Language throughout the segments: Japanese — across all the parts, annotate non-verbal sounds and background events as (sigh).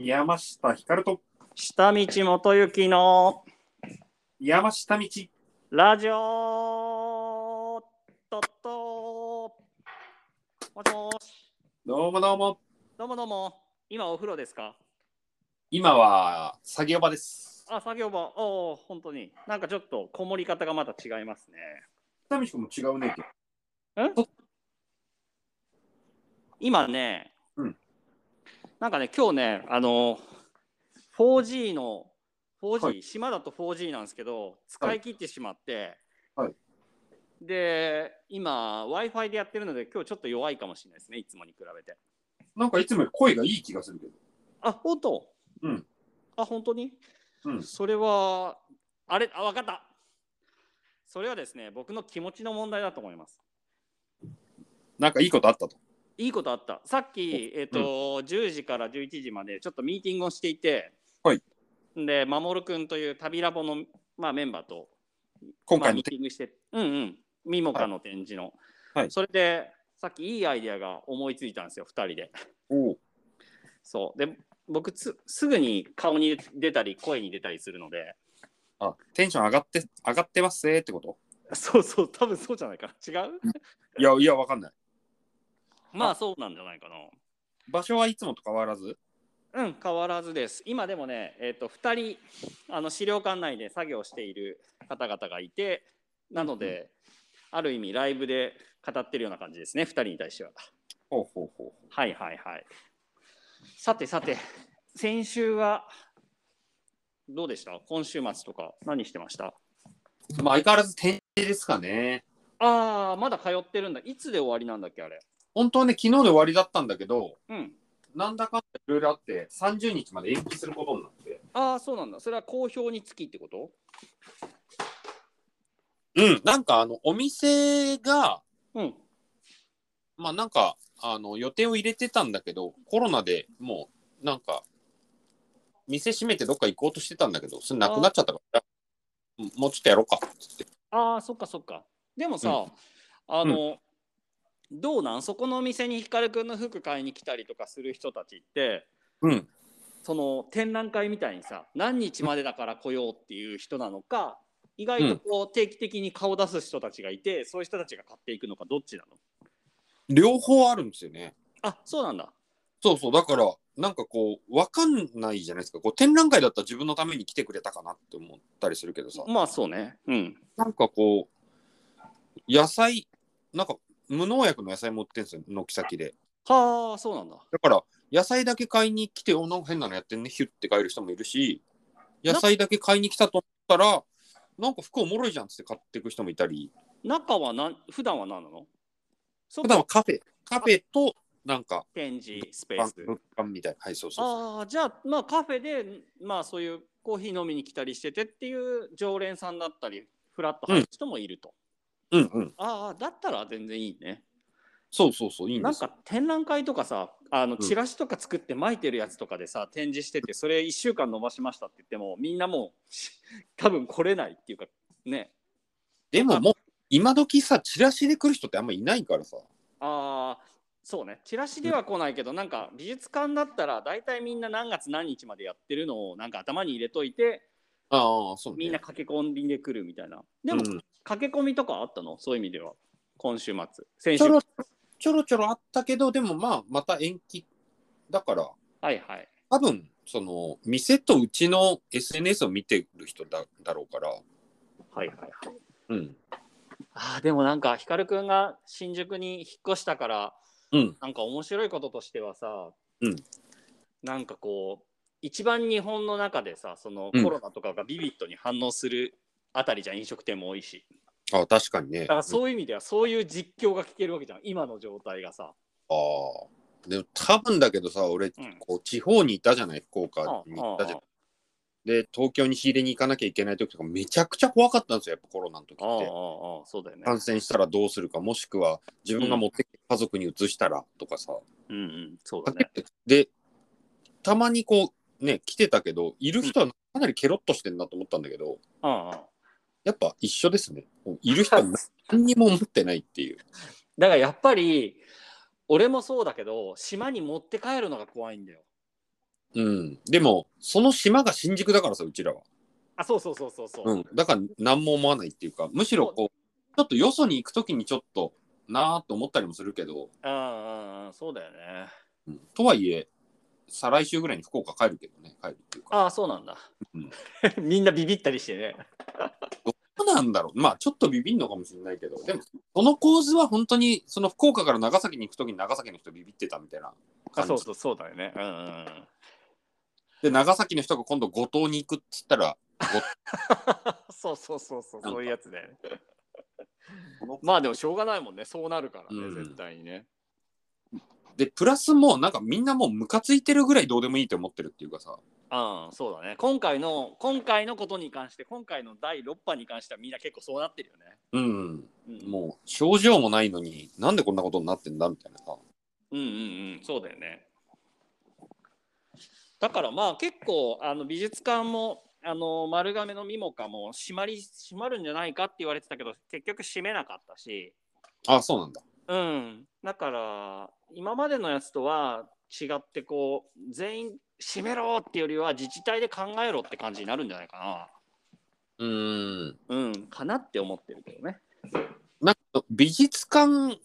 山下ひかると下道元行の山下道。ラジオとっともしもし。どうもどうも。どうもどうも。今お風呂ですか？今は作業場です。あ作業場。おお本当に。なんかちょっとこもり方がまた違いますね。下道君も違うね。今ね、うんなんかね今日ねあの 4G の 4G、はい。島だと 4G なんですけど使い切ってしまって、はい。で今 w i f i でやってるので今日ちょっと弱いかもしれないですねいつもに比べて。なんかいつもより声がいい気がするけど。あ本当？うん。あ本当に？うん。それはあれ？あ分かった。それはですね僕の気持ちの問題だと思います。なんかいいことあったと？いいことあった。さっき、えっ、と、10時から11時までちょっとミーティングをしていて、はい。で、守君という旅ラボの、まあ、メンバーと、今回のまあミーティングして、うんうん、ミモカの展示の。はいそれで、さっきいいアイデアが思いついたんですよ、2人で。おうそう。で、僕つ、すぐに顔に出たり、声に出たりするので、あ、テンション上がって、上がってますぜってこと？そうそう、多分そうじゃないかな。違う？いや、いや、わかんない。まあ、そうなんじゃないかな。場所はいつもと変わらず？うん、変わらずです。今でもね、えっ、と、2人、あの資料館内で作業している方々がいて、なので、ある意味、ライブで語ってるような感じですね、2人に対しては。ほうほうほはいはいはい。さてさて、先週は、どうでした？今週末とか、何してました？う。まあ相変わらず展示ですかね。ああ、まだ通ってるんだ。いつで終わりなんだっけ、あれ？本当はね、昨日で終わりだったんだけど、うん。なんだかんだいろいろあって、30日まで延期することになって。ああ、そうなんだ。それは好評につきってこと？うん、なんかあの、お店が、うん。まあなんかあの予定を入れてたんだけどコロナでもうなんか店閉めてどっか行こうとしてたんだけどそれなくなっちゃったからうんもうちょっとやろうかってああそっかそっかでもさ、あの、どうなん？そこのお店に光くんの服買いに来たりとかする人たちってうん。その展覧会みたいにさ何日までだから来ようっていう人なのか意外とこう定期的に顔出す人たちがいて、そういう人たちが買っていくのかどっちなの？両方あるんですよね。あそうなんだ。そうそう。だからなんかこう分かんないじゃないですか。こう展覧会だったら自分のために来てくれたかなって思ったりするけどさ。まあそうね。うん。なんかこう野菜なんか無農薬の野菜持ってんすよ軒先で。はあそうなんだ。だから野菜だけ買いに来ておなんか変なのやってんねヒュッて帰る人もいるし野菜だけ買いに来たと思ったらなんか服おもろいじゃんっつって買っていく人もいたり。中はなん普段は何なの？そ普段はカフェカフェとなんか展示スペース。物販みたいなはいそうそうそう。ああじゃあまあカフェでまあそういうコーヒー飲みに来たりしててっていう常連さんだったりフラッと入る人もいると、うんうんああだったら全然いいね。そうそうそういいんですよ。なんか展覧会とかさあのん。チラシとか作って巻いてるやつとかでさ展示しててそれ1週間伸ばしましたって言ってもみんなもう多分来れないっていうかね。でももう今時さチラシで来る人ってあんまいないからさ。ああそうね。チラシでは来ないけど、なんか美術館だったら大体みんな何月何日までやってるのをなんか頭に入れといてああそうね。みんな駆け込みで来るみたいな。でも、うん駆け込みとかあったの？そういう意味では。今週末。先週。ちょろちょろちょろあったけどでもまあまた延期だからはいはい。多分その店とうちの SNS を見てる人だだろうからはいはいはい。うんああ、でもなんか、光くんが新宿に引っ越したから、うんなんか面白いこととしてはさ、うんなんかこう、一番日本の中でさ、そのうんコロナとかがビビッドに反応するあたりじゃん飲食店も多いし。あ確かにねだからそういう意味では、そういう実況が聞けるわけじゃん。今の状態がさ。ああ。でも多分だけどさ、俺、うんこう地方にいたじゃない、福岡あに行ったじゃんあ。で、東京に仕入れに行かなきゃいけない時とか、めちゃくちゃ怖かったんですよ、やっぱコロナの時ああ、ああって。ああ、そうだよね。感染したらどうするか、もしくは自分が持ってきて家族に移したらとかさ。うんうん、そうだね。で、たまにこう、ね、来てたけど、いる人はかなりケロッとしてんなと思ったんだけど、ああ。やっぱ一緒ですね。いる人は何にも思ってないっていう。(laughs) だからやっぱり俺もそうだけど島に持って帰るのが怖いんだようん。でも、その島が新宿だからさ、うちらは。あそうそうそうそうそう、うん。だから何も思わないっていうか、むしろこう、ちょっとよそに行くときにちょっとなーと思ったりもするけど、うんうんうんそうだよねうんとはいえ、再来週ぐらいに福岡帰るけどね、帰るっていうか。ああそうなんだ、うん (laughs) みんなビビったりしてねど (laughs) うなんだろう。まあちょっとビビんのかもしれないけど、でも、その構図は本当に、その福岡から長崎に行くときに長崎の人ビビってたみたいなあ感じ。そうそうそうだよね。うんうんうん。で、長崎の人が今度五島に行くっつったら、(laughs) そうそうそうそうそういうやつだよね。(laughs) まあでもしょうがないもんね。そうなるからね、うん。絶対にねで、プラスもうなんかみんなもうムカついてるぐらいどうでもいいって思ってるっていうかさ、うんそうだね。今回の今回のことに関して今回の第6波に関してはみんな結構そうなってるよね、うん、うん、もう症状もないのになんでこんなことになってんだみたいなさ。うんうんうんそうだよね。だからまあ結構あの美術館もあの丸亀のミモカも閉まり閉まるんじゃないかって言われてたけど結局閉めなかったし。あ、そうなんだ。うん。だから今までのやつとは違ってこう全員閉めろっていうよりは自治体で考えろって感じになるんじゃないかうーん。なうん。かなって思ってるけどね。なんか美術館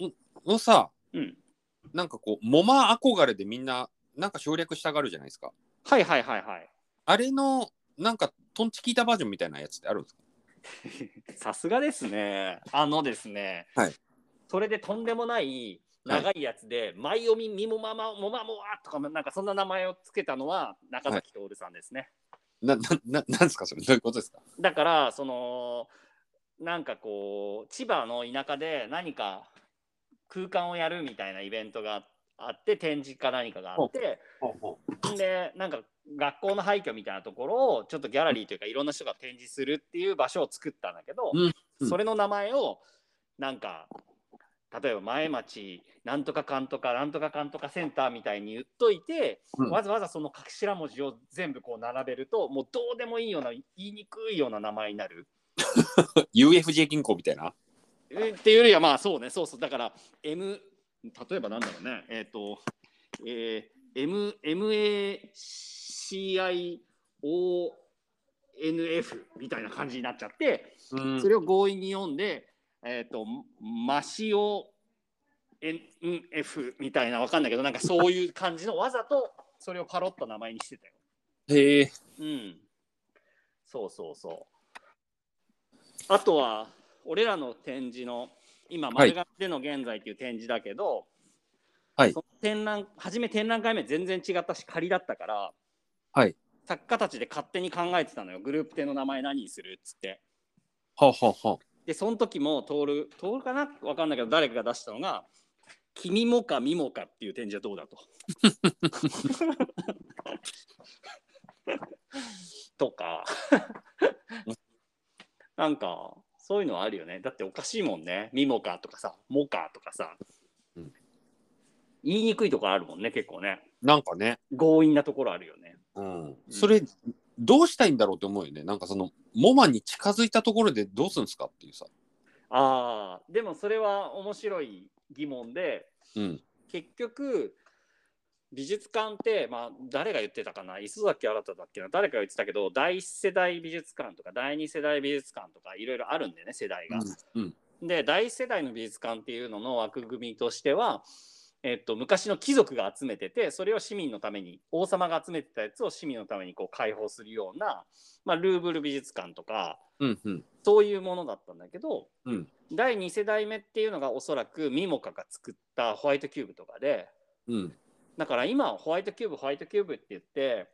をさ、うん。なんかこう、モマ憧れでみんな、なんか省略したがるじゃないですか。はいはいはいはい。あれの、なんか、トンチ聞いたバージョンみたいなやつってあるんですか？(laughs) さすがですね。あのですね、はい。それでとんでもない長いやつで、マイオミミモママモマモワとかなんかそんな名前をつけたのは中崎徹さんですね。な、な、な、なんですかそれ。どういうことですか？だからそのなんかこう千葉の田舎で何か空間をやるみたいなイベントがあって展示か何かがあってでなんか学校の廃墟みたいなところをちょっとギャラリーというかいろんな人が展示するっていう場所を作ったんだけど、うんうん。それの名前をなんか例えば前町なんとかかんとかなんとかかんとかセンターみたいに言っといて、うんわざわざその頭文字を全部こう並べるともうどうでもいいような言いにくいような名前になる。UFJ 銀行みたいな？えっていうよりはまあそうねそうそうだから M 例えばなんだろうねえっ、と、えー、MACIONF みたいな感じになっちゃって、うんそれを強引に読んでえっ、とマシオ NF みたいなわかんないけどなんかそういう感じのわざとそれをパロッと名前にしてたよ。へえ。うん。そうそうそう。あとは、俺らの展示の、今、はい丸亀での現在っていう展示だけど、はいその展覧、初め展覧会目全然違ったし、仮だったから、はい。作家たちで勝手に考えてたのよ。グループ展の名前何にするっつって。はあ、はあはあ、で、その時も、トール、トールかな？わかんないけど、誰かが出したのが、君もかみもかっていう展示はどうだと。(laughs) とか。なんかそういうのはあるよね。だっておかしいもんね。みもかとかさもかとかさ、うん。言いにくいところあるもんね結構ね。なんかね。強引なところあるよね。うん。それ、どうしたいんだろうって思うよね。なんかその、モマに近づいたところでどうするんですかっていうさ。あーでもそれは面白い疑問でうん。結局美術館って、まあ、誰が言ってたかな磯崎新だっけな誰かが言ってたけど第一世代美術館とか第二世代美術館とかいろいろあるんでね世代が。うん。で第一世代の美術館っていうのの枠組みとしては、えっと、昔の貴族が集めててそれを市民のために王様が集めてたやつを市民のためにこう開放するような、まあ、ルーブル美術館とかうん。うん。そういうものだったんだけど、うん第2世代目っていうのがおそらくミモカが作ったホワイトキューブとかでうん。だから今ホワイトキューブホワイトキューブって言って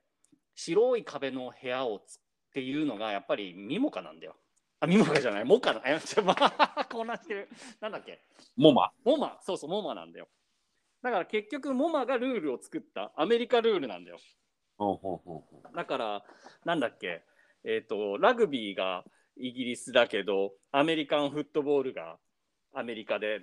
白い壁の部屋をつっていうのがやっぱりミモカなんだよ。あミモカじゃないモカだ。えちょまあ混乱してる。なんだっけ？モマ。モマそうそうモマなんだよ。だから結局モマがルールを作ったアメリカルールなんだよ。ほうほうほうほだからなんだっけえっ、とラグビーがイギリスだけどアメリカンフットボールがアメリカで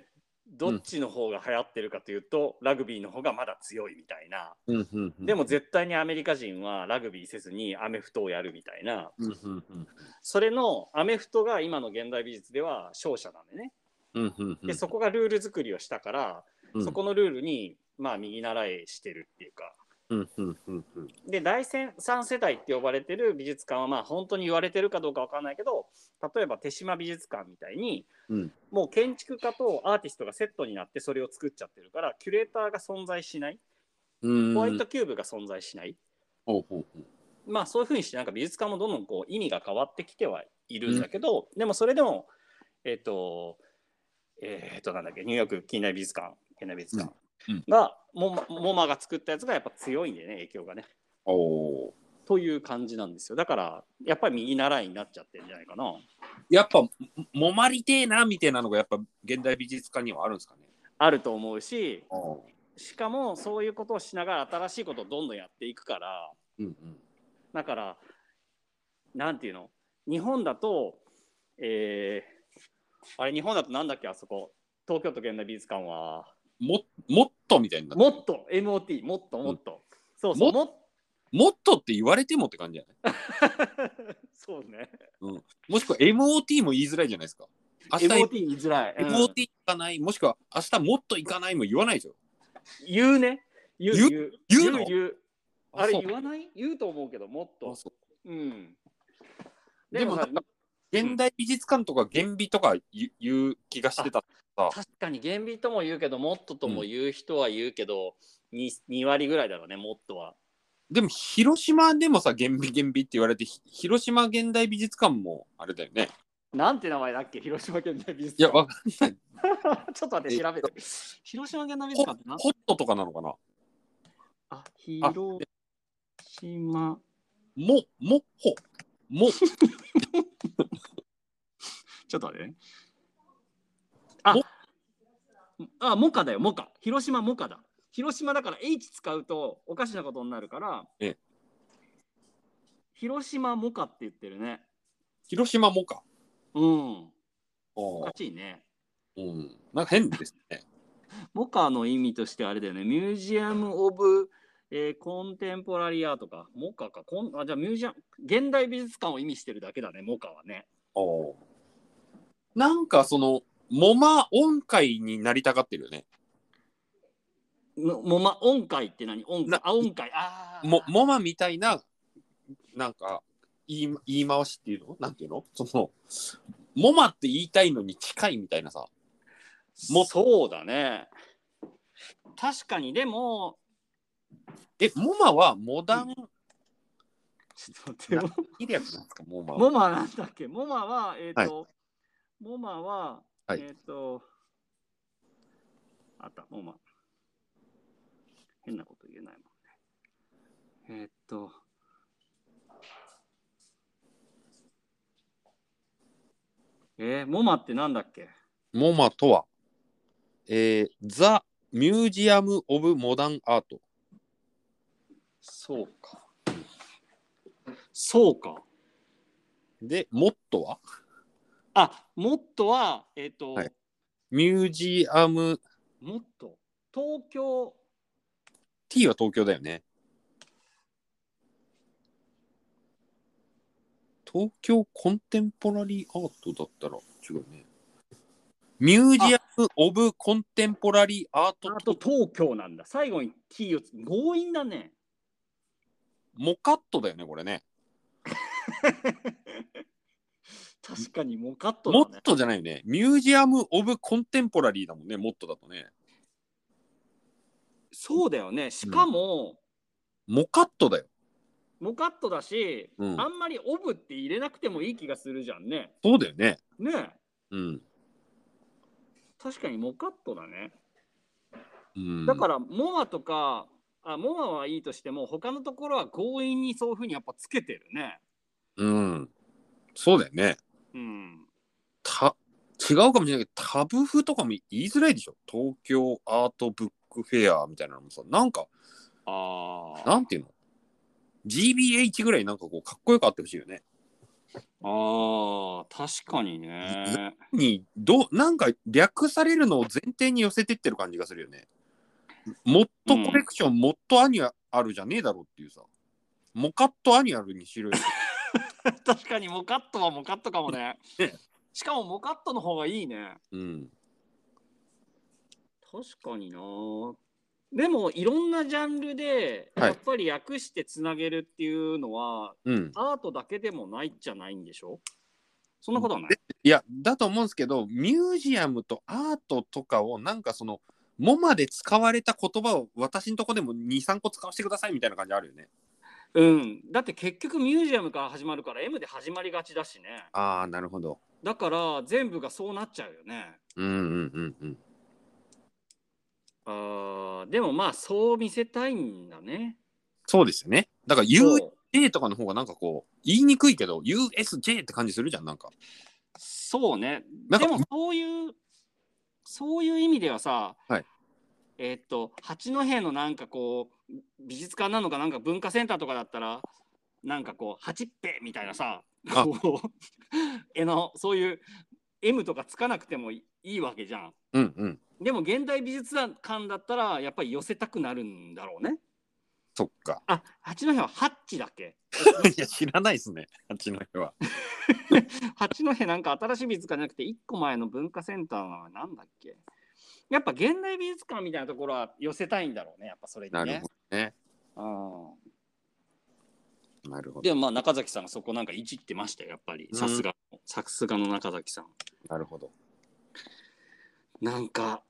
どっちの方が流行ってるかというと、ラグビーの方がまだ強いみたいな。う。うん。うん。うんでも、絶対にアメリカ人はラグビーせずにアメフトをやるみたいな。うん。うん。うん。それのアメフトが今の現代美術では勝者なんでね。うん。うん。で、そこがルール作りをしたから、うんそこのルールにまあ右習いしてるっていうか。うん。うん。うん。うん。で第三世代って呼ばれてる美術館はまあ本当に言われてるかどうかわかんないけど例えば手島美術館みたいに、うんもう建築家とアーティストがセットになってそれを作っちゃってるからキュレーターが存在しないうんホワイトキューブが存在しない、ほうほうまあそういうふうにしてなんか美術館もどんどんこう意味が変わってきてはいるんだけど、でもそれでもえっ、とえっ、となんだっけニューヨーク近代美術館近代美術館うん。うん。が、モマモマが作ったやつがやっぱ強いんでね影響がね。おー。という感じなんですよ。だからやっぱり右習いになっちゃってるんじゃないかな。やっぱももまりてえなみたいなのがやっぱ現代美術館にはあるんですかね。あると思うしおしかもそういうことをしながら新しいことをどんどんやっていくからうんうん。だからなんていうの？日本だとえー、あれ日本だとなんだっけあそこ。東京都現代美術館はももっとみたいになもっと。MOT もっともっと、そうそう。もっもっ。とって言われてもって感じじゃないそうねもしくは MOT も言いづらいじゃないですか。明日 MOT 言いづらい、うん。MOT 行かない、もしくは明日もっと行かないも言わないですよ。言うね。言う言う言う。言うの？言うあれ言わない？言うと思うけどもっと。あそう。うん。でもなんか現代美術館とか現美とか言う気がしてた。確かに厳美とも言うけどもっととも言う人は言うけど、に 2, 割ぐらいだろうねもっとは。でも広島でもさ、現美現美って言われて、ひ広島現代美術館もあれだよね。なんて名前だっけ？広島県大美術いや、館わかんない。(laughs) ちょっと待って調べて。広島県大美術ホ館？って何ホットとかなのかな？あ広島。も、も、ほ、も、(laughs) ちょっと待ってねあモカだよモカ広島モカだ広島だから H 使うとおかしなことになるからええ広島モカって言ってるね広島もか。うんおおかしいねうん。なんか変ですね。(laughs) モカの意味としてあれだよね、ミュージアム・オブ、えーコンテンポラリーアートか。モカか。コンあじゃあミュージアム、現代美術館を意味してるだけだね、モカはね。おなんかその、モマ音階になりたがってるよね。ももま、音階って何？音な階あ、音階。ああ。も、モマみたいな、なんか、言い言い回しっていうの？なんていうの？その、モマって言いたいのに近いみたいなさ。もそうだね。確かに、でも、え、モマはモダン、ちょっと待って、いい略なんですか、モマは。モマなんだっけ？モマは、えっ、と、モマは、はいえっ、と、あった、モマ。変なこと言えないもんね。えっ、と、えー、モマってなんだっけ？モマとは、えー、ザ・ミュージアム・オブ・モダン・アート。そうか。そうか。で、モットは？あ、もっとは、えっ、と、はいミュージアム、もっと、東京、T は東京だよね。東京コンテンポラリーアートだったら違うね。ミュージアム・オブ・コンテンポラリーアートあと東京なんだ。最後に T をつ強引だね。モカットだよね、これね。(laughs) 確かにもうカットモッだね。トじゃないよね。ミュージアム・オブ・コンテンポラリーだもんね、モットだとね。そうだよね。しかも、モカットだよ。モカットだし、うんあんまりオブって入れなくてもいい気がするじゃんね。そうだよね。ねえうん。確かにモカットだね。うん、だから、モマとか、あモマはいいとしても、他のところは強引にそういうふうにやっぱつけてるね。うん。そうだよね。うん。た違うかもしれないけど、タブフとかも言いづらいでしょ？東京アートブックフェアみたいなのもさ、なんか、ああ。なんていうの ?GBH ぐらいなんかこう、かっこよくあってほしいよね。ああ、確かにね。に、どう、なんか略されるのを前提に寄せてってる感じがするよね。MOT Collection、MOT Annual じゃねえだろっていうさ。 MOCAT Annual にしろよ。(laughs) (laughs) 確かに MOCAT は MOCAT かもねね。しかも MOCAT の方がいいね。うん。確かにな。でもいろんなジャンルではいやっぱり訳してつなげるっていうのは、うん。アートだけでもないじゃないんでしょ？そんなことはない？いや、だと思うんですけど、ミュージアムとアートとかを、なんかその、モマで使われた言葉を私のとこでも2、3個使わせてくださいみたいな感じあるよね。うん、だって結局ミュージアムから始まるから M で始まりがちだしね。ああ、なるほど。だから全部がそうなっちゃうよね。うんうんうんうん。あーでもまあそう見せたいんだね。そうですよね。だから UJ とかの方がなんかこう、言いにくいけど、USJ って感じするじゃん、なんか。そうね。でもそういうそういう意味ではさ、はいえーっと八戸のなんかこう美術館なのかなんか文化センターとかだったらなんかこう八っぺみたいなさあこう (laughs) 絵のそういう M とかつかなくてもいいわけじゃん。うんうん。でも現代美術館だったらやっぱり寄せたくなるんだろうね。そっか。あ八戸はハッチだっけ？(laughs) いや、知らないですね、八戸は。(laughs) 八戸なんか新しい美術館じゃなくて1個前の文化センターはなんだっけ？やっぱ現代美術館みたいなところは寄せたいんだろうねやっぱそれにねなるほ。どね。うんなるほど。でもまあ中崎さんがそこなんかいじってましたよやっぱりうんさすがさすがの中崎さん。なるほど。なんか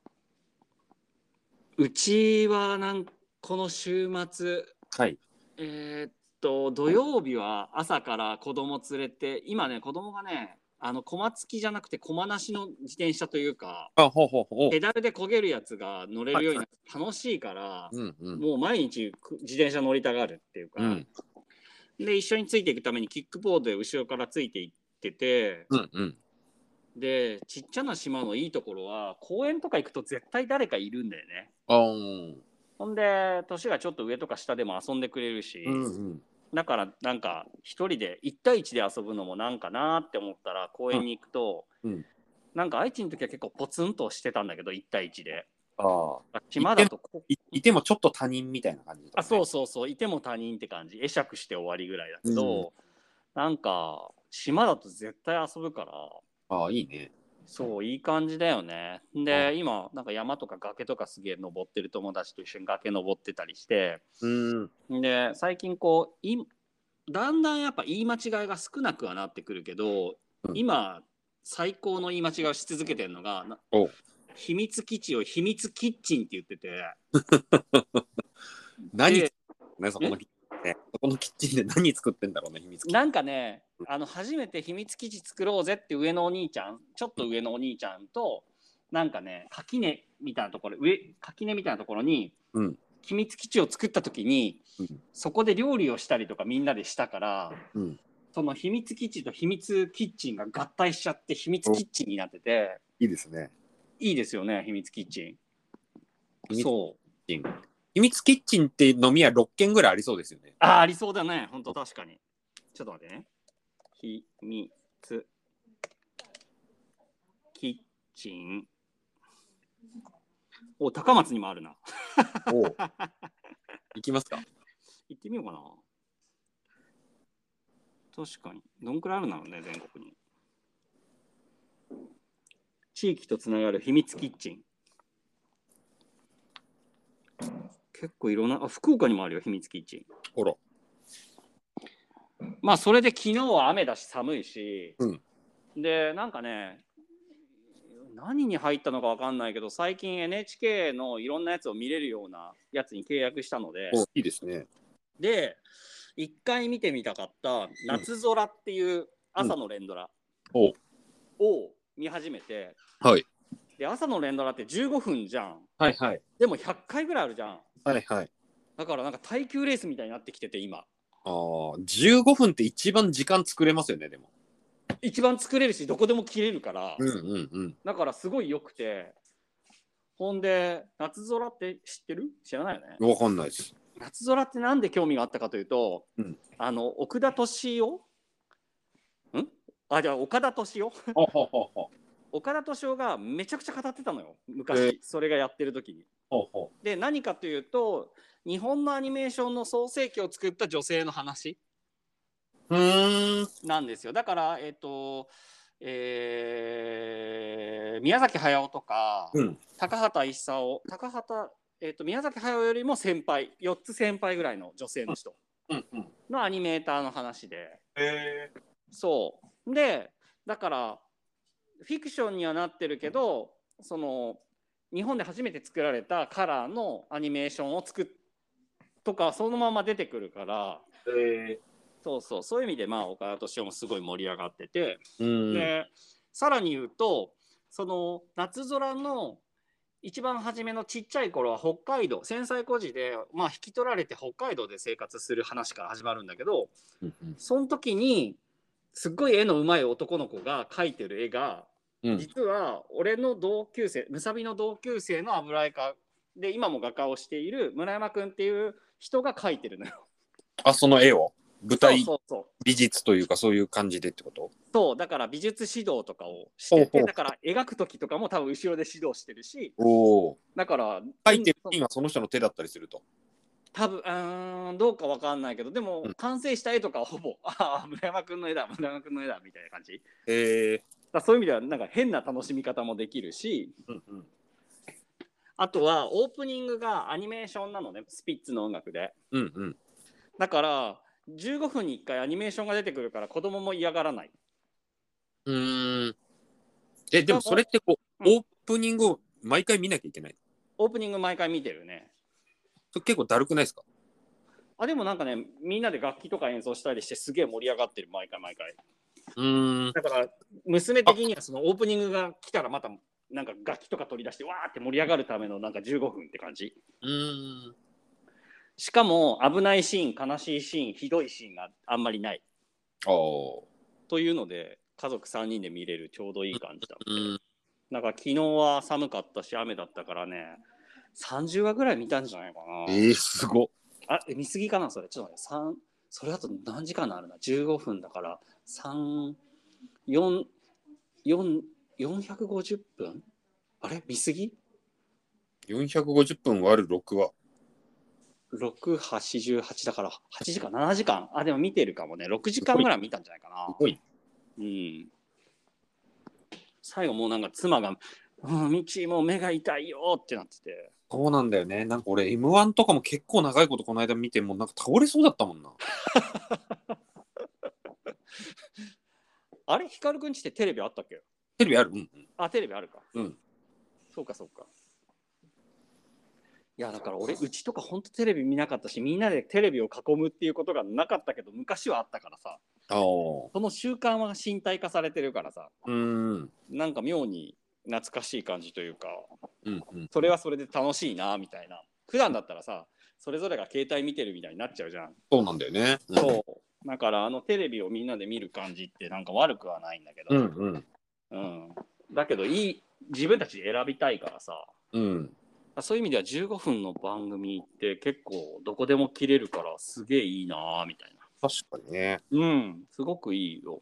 うちはなんこの週末はい。えーっと土曜日は朝から子供連れて今ね子供がねあの駒付きじゃなくて駒なしの自転車というかあ、ほうほうほう。ペダルで焦げるやつが乗れるようになって楽しいから、うんうん。もう毎日く自転車乗りたがるっていうか、うんで一緒についていくためにキックボードで後ろからついていっててうんうん。でちっちゃな島のいいところは公園とか行くと絶対誰かいるんだよね。あーほんで年がちょっと上とか下でも遊んでくれるし、うんうん。だからなんか一人で1対1で遊ぶのもなんかなって思ったら公園に行くと、うんうんなんか愛知の時は結構ポツンとしてたんだけど1対1で。ああ。島だとこいいてもちょっと他人みたいな感じ、ね。あそうそうそういても他人って感じ会釈して終わりぐらいだけど、なんか島だと絶対遊ぶからああ、いいね。そういい感じだよね。で今なんか山とか崖とかすげえ登ってる友達と一緒に崖登ってたりして。うん。で最近こういだんだんやっぱ言い間違いが少なくはなってくるけど、うん。今最高の言い間違いをし続けてるのが秘密基地を秘密キッチンって言ってて。(laughs) 何でね、そこのキッね。そこのキッチンで何作ってんだろうね、秘密基地。なんかねあの初めて秘密基地作ろうぜって上のお兄ちゃんちょっと上のお兄ちゃんとなんかね垣根みたいなところ上垣根みたいなところに、うん秘密基地を作った時に、うんそこで料理をしたりとかみんなでしたからうん。その秘密基地と秘密キッチンが合体しちゃって秘密キッチンになってていいですね。いいですよね秘密キッチン。秘密そう秘密キッチンって飲み屋6軒ぐらいありそうですよね。あーありそうだね本当確かに。ちょっと待ってね。秘密キッチン。お高松にもあるな。お (laughs) 行きますか行ってみようかな。確かに。どんくらいあるんだろうね、全国に。地域とつながる秘密キッチン。結構いろんな、あ、福岡にもあるよ、秘密キッチン。ほら。まあ、それで昨日は雨だし寒いし、うんで、なんかね、何に入ったのかわかんないけど、最近 NHK のいろんなやつを見れるようなやつに契約したので、おいいですね。で、一回見てみたかった夏空っていう朝の連ドラおを見始めて、はい。で、朝の連ドラって15分じゃん。はいはい。でも100回ぐらいあるじゃん。はいはい。だからなんか耐久レースみたいになってきてて、今。ああ、15分って一番時間作れますよね、でも。一番作れるし、どこでも切れるから、うんうんうん。だからすごい良くて、ほんで、夏空って知ってる？知らないよね？わかんないです。夏空ってなんで興味があったかというと、うんあの奥田敏夫？ん？あじゃあ岡田敏夫？岡田敏夫がめちゃくちゃ語ってたのよ昔、えそれがやってる時に。ほほ。で何かというと日本のアニメーションの創世記を作った女性の話うーん。なんですよだからえっ、とえー宮崎駿とか、うん。高畑勲高畑えー、と宮崎駿よりも先輩4つ先輩ぐらいの女性の人うんうん。のアニメーターの話でへえ。そうでだからフィクションにはなってるけどその日本で初めて作られたカラーのアニメーションを作っとかそのまま出てくるからへえ。そうそうそういう意味でまあ岡田斗司夫もすごい盛り上がってて、うん。でさらに言うとその夏空の一番初めのちっちゃい頃は北海道戦災孤児で、まあ、引き取られて北海道で生活する話から始まるんだけどうんうんその時にすっごい絵の上手い男の子が描いてる絵がうん。実は俺の同級生むさびの同級生の油絵家で今も画家をしている村山君っていう人が描いてるのよ。あ、その絵を？舞台美術というかそういう感じでってこと？そうだから美術指導とかをしててだから描く時とかも多分後ろで指導してるしおお。だから書いてるうん絵がその人の手だったりすると？多分うーんどうかわかんないけどでもうん完成した絵とかはほぼああ村山君の絵だ村山君の絵だみたいな感じえ。らそういう意味ではなんか変な楽しみ方もできるしうんうん。あとはオープニングがアニメーションなのねスピッツの音楽でうんうん。だから15分に1回アニメーションが出てくるから子供も嫌がらないうーん。え、でもそれってこう、うんオープニングを毎回見なきゃいけない？オープニング毎回見てるねそれ結構だるくないですか？あでもなんかねみんなで楽器とか演奏したりしてすげえ盛り上がってる毎回毎回うーん。だから娘的にはそのオープニングが来たらまたなんか楽器とか取り出してわーって盛り上がるためのなんか15分って感じうーん。しかも危ないシーン悲しいシーンひどいシーンがあんまりないああ。というので家族3人で見れるちょうどいい感じだって、うん。なんか昨日は寒かったし雨だったからね30話ぐらい見たんじゃないかな、えー、すごっ。あえ見すぎかなそれちょっと待って3それだと何時間になるな？15分だから34 450分？あれ？見すぎ？450分割る6は？688だから8時間？7時間？あでも見てるかもね。6時間ぐらい見たんじゃないかな。すごい。うん。最後もうなんか妻が「うんミチもう目が痛いよ」ってなってて。そうなんだよね。なんか俺 M1 とかも結構長いことこの間見てもうなんか倒れそうだったもんな。(laughs) (laughs) あれ光くんちってテレビあったっけ？テレビある？うんうん。あテレビあるかうん。そうかそうかいやだから俺うちとかほんとテレビ見なかったしみんなでテレビを囲むっていうことがなかったけど昔はあったからさああ。その習慣は身体化されてるからさうーん。なんか妙に懐かしい感じというかうんうん。それはそれで楽しいなみたいな普段だったらさそれぞれが携帯見てるみたいになっちゃうじゃん、そうなんだよね。うんそうだからあのテレビをみんなで見る感じってなんか悪くはないんだけど、うんうん。うん。だけどいい自分たちで選びたいからさ。うん。そういう意味では15分の番組って結構どこでも切れるからすげえいいなみたいな。確かにね。うん。すごくいいよ。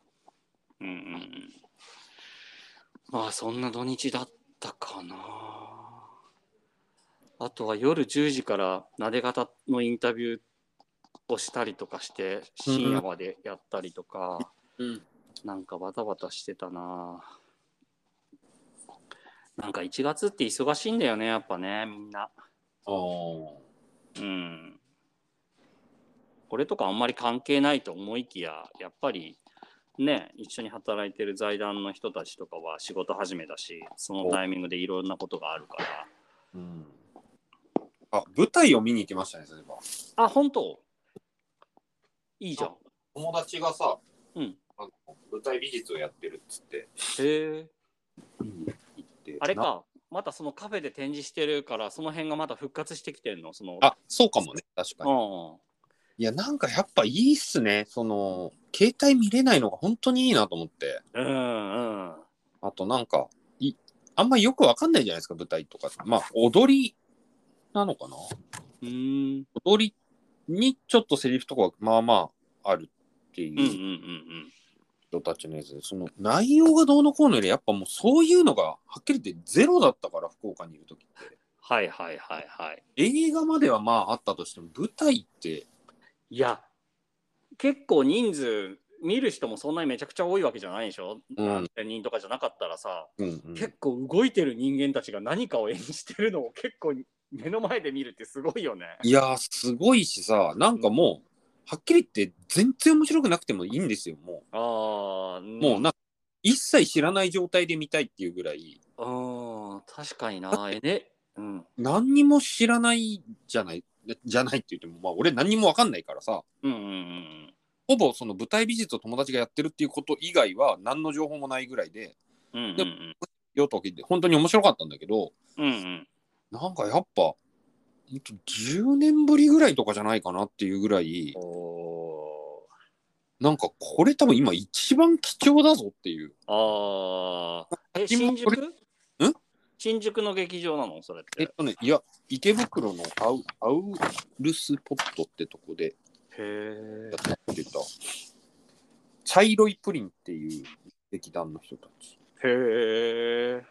うん。うんうんまあそんな土日だったかな。あとは夜10時からなで方のインタビューをしたりとかして深夜までやったりとか、うん。なんかバタバタしてたななんか1月って忙しいんだよねやっぱねみんなああ。うんこれとかあんまり関係ないと思いきややっぱりね一緒に働いてる財団の人たちとかは仕事始めだしそのタイミングでいろんなことがあるからうん。あ、舞台を見に行きましたね、そういえば。あ本当？いいじゃん。友達がさ、うん。あの舞台美術をやってるっつって、へえ。行って。なあれか。またそのカフェで展示してるからその辺がまた復活してきてんの？その。あ、そうかもね、確かに。うん。いや、なんかやっぱいいっすね。その、携帯見れないのが本当にいいなと思って。うんうん。あとなんか、いあんまよくわかんないじゃないですか、舞台とか。まあ、踊りなのかな。うん。踊りにちょっとセリフとかがまあまああるっていうん人たちのやつ。で、その内容がどうのこうのより、やっぱもうそういうのがはっきり言ってゼロだったから、福岡にいるときって。はいはいはいはい。映画まではまああったとしても、舞台って、いや結構人数見る人もそんなにめちゃくちゃ多いわけじゃないでしょ、うん。何千人とかじゃなかったらさ、うんうん。結構動いてる人間たちが何かを演じてるのを結構目の前で見るってすごいよね。いやー、すごいしさ、なんかもう、はっきり言って全然面白くなくてもいいんですよ、もああ、う。もうなんか、一切知らない状態で見たいっていうぐらい、うん、確かにな。えね、うん。何にも知らないじゃない、じゃないって言っても、まあ俺何にもわかんないからさ、うんうんうんほぼその舞台美術を友達がやってるっていうこと以外は何の情報もないぐらいで、うん。うんうんでよと聞いて本当に面白かったんだけど、うん。うんなんかやっぱ、10年ぶりぐらいとかじゃないかなっていうぐらいなんかこれ多分今一番貴重だぞっていう。ーああ。新宿？ん？新宿の劇場なの？それって。えっとね、いや、池袋のアウアウルスポットってとこでへえや。ってた、茶色いプリンっていう劇団の人たち。へえ。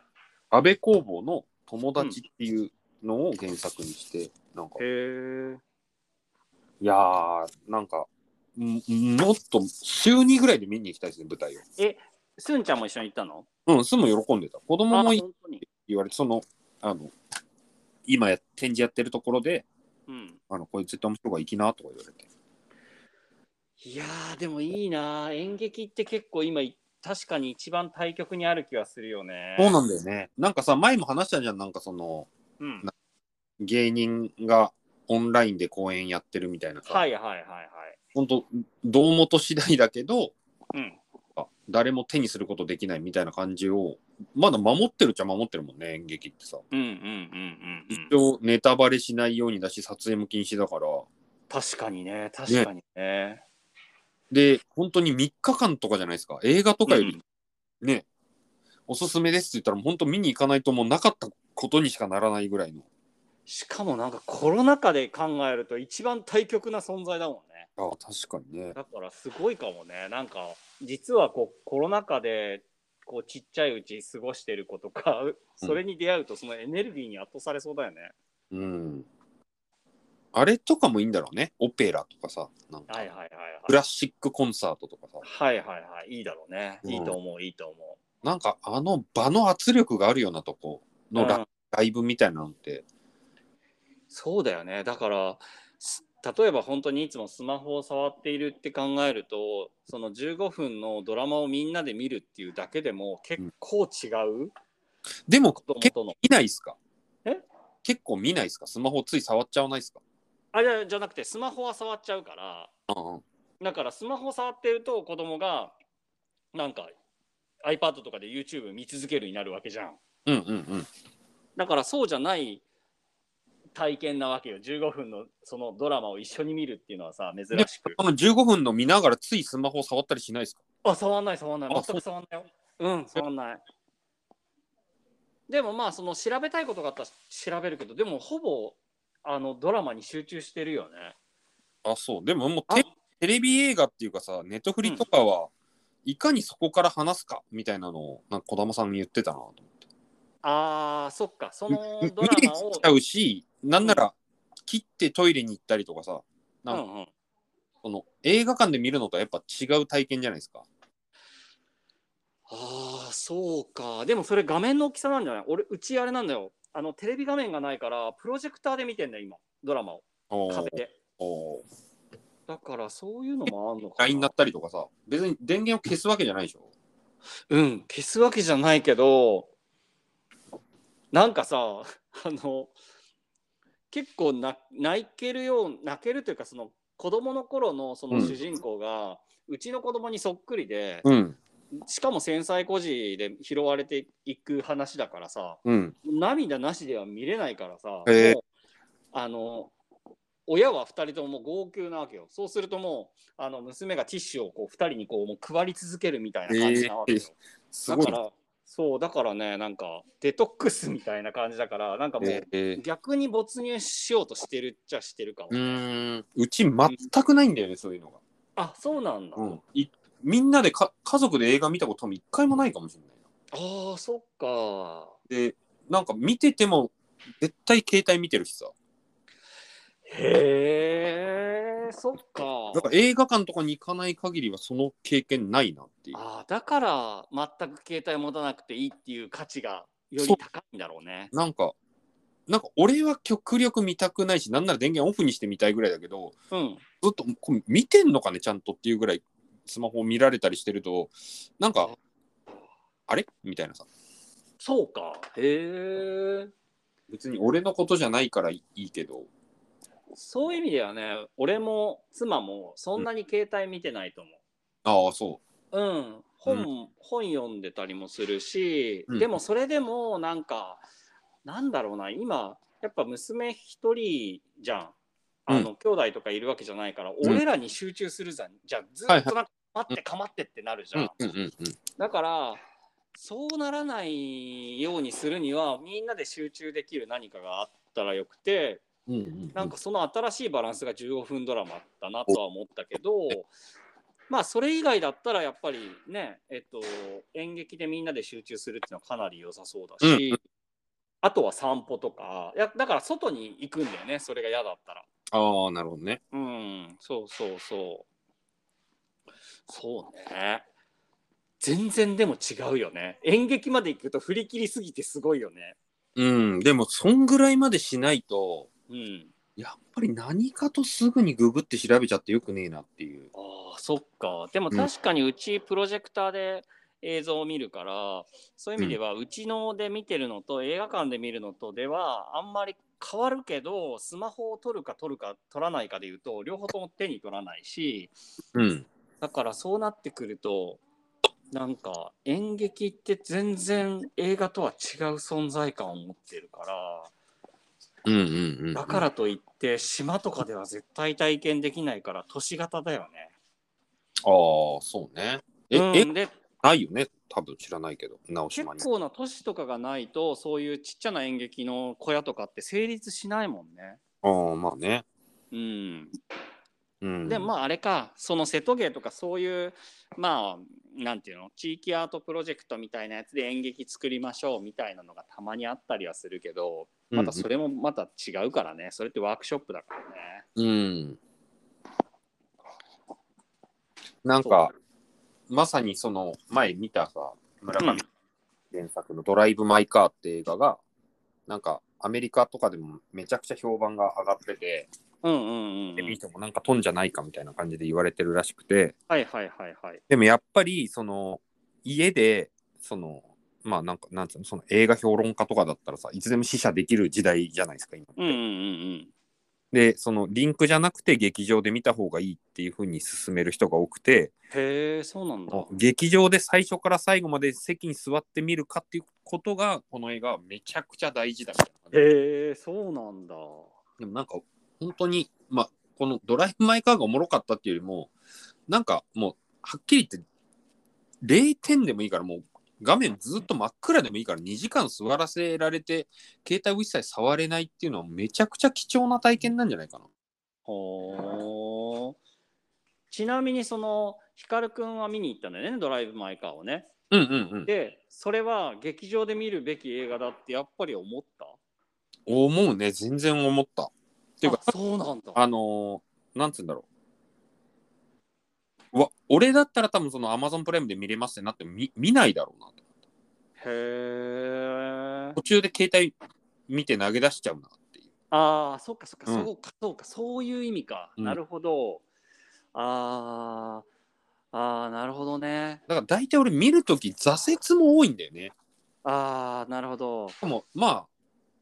安倍工房の友達っていうのを原作にして、なんか、へえ。いやー、なんか、んもっと週2ぐらいで見に行きたいですね、舞台を。すんちゃんも一緒に行ったの？うん、すも喜んでた。子供もい本当に。言われて、その、あの、今や展示やってるところで、うん。あの、こいつ絶対面白いから行きなとか言われて。いやーでもいいな演劇って結構今い確かに一番対極にある気はするよね。そうなんだよね。なんかさ、前も話したじゃん、なんかその、うん。芸人がオンラインで公演やってるみたいなさ、はいはいはいはい。本当堂本次第だけど、うん。あ誰も手にすることできないみたいな感じを、まだ守ってるっちゃ守ってるもんね、演劇ってさ。うんうんうんうん、一うん。応ネタバレしないようにだし、撮影も禁止だから。確かにね、確かにね。で、本当に3日間とかじゃないですか。映画とかよりうんね、おすすめですって言ったら、本当見に行かないともうなかったことにしかならないぐらいの。しかもなんかコロナ禍で考えると一番対極な存在だもんね。あ確かにね。だからすごいかもね。なんか実はこうコロナ禍でこうちっちゃいうち過ごしてる子とか、それに出会うとそのエネルギーに圧倒されそうだよね。うん。あれとかもいいんだろうね。オペラとかさ、なんかはいはいはいはい。クラシックコンサートとかさ。はいはいはい。いいだろうね。うんいいと思う、いいと思なんかあの場の圧力があるようなとこう。のライブみたいなのって、そうだよね。だから、す例えば本当にいつもスマホを触っているって考えると、その15分のドラマをみんなで見るっていうだけでも結構違う、でも子供結構。見ないっすか？え？結構見ないっすか？スマホつい触っちゃわないっすか？あじゃじゃなくて、スマホは触っちゃうから、うんうんだからスマホ触ってると子供がなんか iPad とかで YouTube 見続けるになるわけじゃん。うんうんうん。だからそうじゃない体験なわけよ。15分のそのドラマを一緒に見るっていうのはさ、珍しく。この15分の見ながらついスマホ触ったりしないっすか？あ、触んない、触んない。あ全く触んないよ。うん、触んない。でもまあ、その調べたいことがあったら調べるけど、でもほぼあのドラマに集中してるよね。あ、そう。でももうあテテレビ映画っていうかさ、ネットフリとかは、いかにそこから話すかみたいなのを、なんか児玉さんに言ってたなと思って。あー、そっか、そのみドラマを見れち。ゃうし、なんなら切ってトイレに行ったりとかさ、なんかうんうん、その映画館で見るのとはやっぱ違う体験じゃないですか。ああ、そうか。でもそれ画面の大きさなんじゃない？俺、うちあれなんだよ。あの、テレビ画面がないから、プロジェクターで見てんだよ、今。ドラマを。壁で。だから、そういうのもあんのか LINE にななっ。たりとかさ、別に電源を消すわけじゃないでしょ。うん、消すわけじゃないけど、なんかさ、あの、結構な泣けるよう、泣けるというか、その、子供の頃のその主人公が、うちの子供にそっくりで、うん。しかも繊細孤児で拾われていく話だからさ、うん。涙なしでは見れないからさ、へえもうあの親は2人とも号泣なわけよそうするともうあの娘がティッシュをこう2人にこうもう配り続けるみたいな感じなわけよ、すごいだか。らそうだからねなんかデトックスみたいな感じだからなんかもう、えー逆に没入しようとしてるっちゃしてるかも、うーん。うち全くないんだよね、そういうのが。あそうなんだ、うん。いみんなでか家族で映画見たこと多分一回もないかもしれないな。ああそっかで、なんか見てても絶対携帯見てるしさ。へえそっか。映画館とかに行かない限りはその経験ないなっていう。ああだから全く携帯持たなくていいっていう価値がより高いんだろうね。なんか、なんか俺は極力見たくないしなんなら電源オフにして見たいぐらいだけどうん。ずっとこれ見てんのかねちゃんとっていうぐらいスマホを見られたりしてるとなんかあれ？みたいなさ。そうか。へえ別に俺のことじゃないからいいけどそういう意味ではね俺も妻もそんなに携帯見てないと思う。ああそう。ん、本、本読んでたりもするし、うん。でもそれでもなんかなんだろうな今やっぱ娘一人じゃん。あの、兄弟とかいるわけじゃないから、俺らに集中するじゃん。じゃあずっとなんか待ってかまってってなるじう、ゃん、うんうんうんうん、だからそうならないようにするにはみんなで集中できる何かがあったらよくてうんうんうんなんかその新しいバランスが15分ドラマだなとは思ったけど、(laughs) まあそれ以外だったらやっぱりね、えっと、演劇でみんなで集中するっていうのはかなり良さそうだし、うんあとは散歩とか、いやだから外に行くんだよね、それが嫌だったら。ああなるほどねうん、そうそうそう。そうね。全然でも違うよね。演劇まで行くと振り切りすぎてすごいよね。うんでもそんぐらいまでしないとうん。やっぱり何かとすぐにググって調べちゃってよくねえなっていう。ああそっか。でもうん。確かにうちプロジェクターで映像を見るから、そういう意味ではうちので見てるのと映画館で見るのとではあんまり変わるけどスマホを撮るか撮るか撮らないかでいうと両方とも手に取らないしうん。だからそうなってくるとなんか演劇って全然映画とは違う存在感を持ってるからうんうんうんだからといって島とかでは絶対体験できないから都市型だよね。ああそうね。え、えうん、でないよね？多分知らないけど直島に。結構な都市とかがないとそういうちっちゃな演劇の小屋とかって成立しないもんね。ああまあね。うん、うん。でもまああれかその瀬戸芸とかそういうまあなんていうの地域アートプロジェクトみたいなやつで演劇作りましょうみたいなのがたまにあったりはするけどまたそれもまた違うからね。それってワークショップだからね。うん。なんかまさにその前見たさ村上原作の「ドライブ・マイ・カー」って映画がなん。かアメリカとかでもめちゃくちゃ評判が上がってて、うんうんうん、うで見ん。てもなんか飛んじゃないかみたいな感じで言われてるらしくてはいはいはいはい。でもやっぱりその家でそのまあなんかなんつうのその映画評論家とかだったらさいつでも試写できる時代じゃないですか今って。うんうんうんうん。でそのリンクじゃなくて劇場で見た方がいいっていう風に勧める人が多くてへえそうなんだ。劇場で最初から最後まで席に座って見るかっていうことがこの映画はめちゃくちゃ大事だみたいなへえそうなんだ。でもなんか本当にまあこの「ドライブ・マイ・カー」がおもろかったっていうよりもなんかもうはっきり言って0点でもいいからもう画面ずっと真っ暗でもいいから2時間座らせられて携帯を一切触れないっていうのはめちゃくちゃ貴重な体験なんじゃないかな。ほーちなみにその光くんは見に行ったんだよねドライブ・マイ・カーをね。うんうんうん。でそれは劇場で見るべき映画だってやっぱり思った？思うね全然思った。っていうかあそうなんだ。あのーなんつうんだろう。うわ俺だったら多分その Amazon プライムで見れますってなっても見見ないだろうなと。へえ。途中で携帯見て投げ出しちゃうなっていう。ああそっかそっか、うんそうかそうかそういう意味か。うんなるほど。あーあーなるほどね。だから大体俺見るとき挫折も多いんだよね。ああなるほど。でもまあ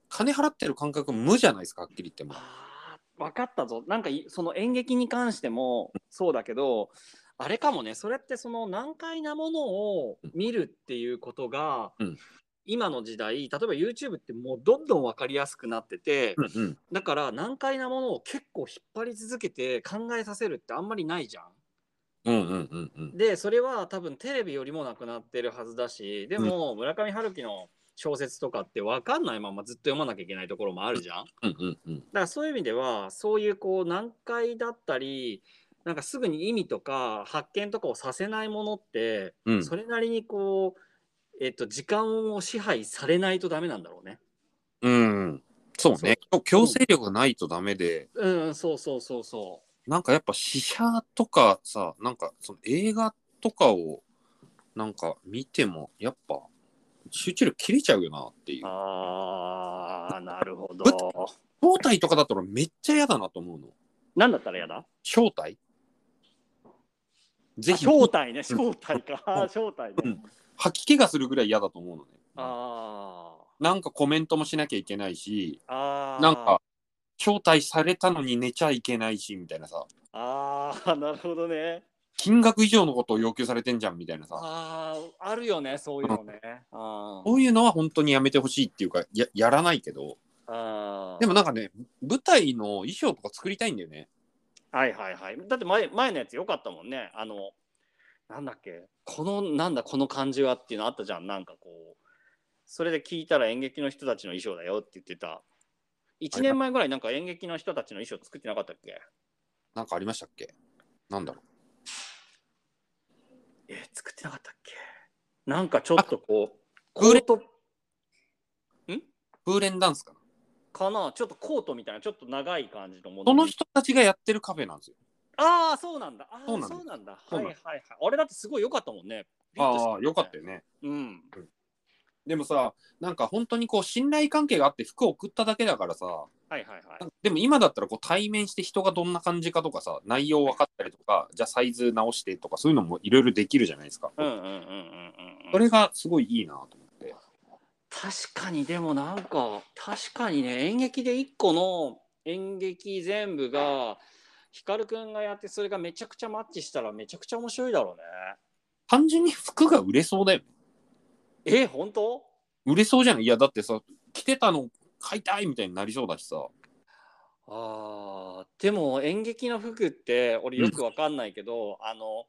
金払ってる感覚無じゃないですかはっきり言っても。分かったぞ。なんかいその演劇に関してもそうだけどあれかもね。それってその難解なものを見るっていうことが、うん。今の時代例えば YouTube ってもうどんどん分かりやすくなってて、うんうん。だから難解なものを結構引っ張り続けて考えさせるってあんまりないじゃん。うんうんうんうん。でそれは多分テレビよりもなくなってるはずだしでも村上春樹の小説とかって分かんないままずっと読まなきゃいけないところもあるじゃん。うんうんうん。だからそういう意味ではそういうこう難解だったりなんかすぐに意味とか発見とかをさせないものって、うん。それなりにこう、えっと、時間を支配されないとダメなんだろうね。うん。そうね。強制力がないとダメで、うん。そうそうそうそなんかやっぱ試写とかさなんかその映画とかをなんか見てもやっぱ集中力切れちゃうよなっていう。ああ、なるほど。正体とかだったらめっちゃ嫌だなと思うの。何だったら嫌だ？正体ぜあひ正体ね、正体か。正体ね。うん吐き気がするぐらい嫌だと思うのね。あなんかコメントもしなきゃいけないし、あ。ああ。なんか招待されたのに寝ちゃいけないしみたいなさ、ああ、なるほどね。金額以上のことを要求されてんじゃんみたいなさ、ああ、あるよね、そういうのね。あこういうのは本当にやめてほしいっていうか、ややらないけど、あ。でもなんかね、舞台の衣装とか作りたいんだよね。はいはいはい。だって前前のやつ良かったもんね。あの、なんだっけ、この、なんだ、この感じはっていうのあったじゃん。なんかこう、それで聞いたら演劇の人たちの衣装だよって言ってた。1年前ぐらいなんか演劇の人たちの衣装作ってなかったっけ？なんかありましたっけ？なんだろえ、作ってなかったっけ？なんかちょっとこう、コあートう。プーレンダンスかな？かな？ちょっとコートみたいな、ちょっと長い感じのもの。その人たちがやってるカフェなんですよ。ああ、そうなんだ。ああ、そそううなんだ。はいはいはい。あれだってすごい良かったもんね。ああ、よかったよね。うん。でもさ、なんか本当にこう信頼関係があって服を送っただけだからさ、はいはいはい。でも今だったらこう対面して人がどんな感じかとかさ、内容分かったりとか、じゃあサイズ直してとか、そういうのもいろいろできるじゃないですか。うんうんうんうんうんうん。それがすごいいいなと思って。確かにでもなんか確かにね演劇で一個の演劇全部が光くんがやってそれがめちゃくちゃマッチしたらめちゃくちゃ面白いだろうね。単純に服が売れそうだよね。え本当？売れそうじゃない？いや、だってさ、着てたの買いたいみたいになりそうだしさ。あーでも演劇の服って俺よくわかんないけど、あの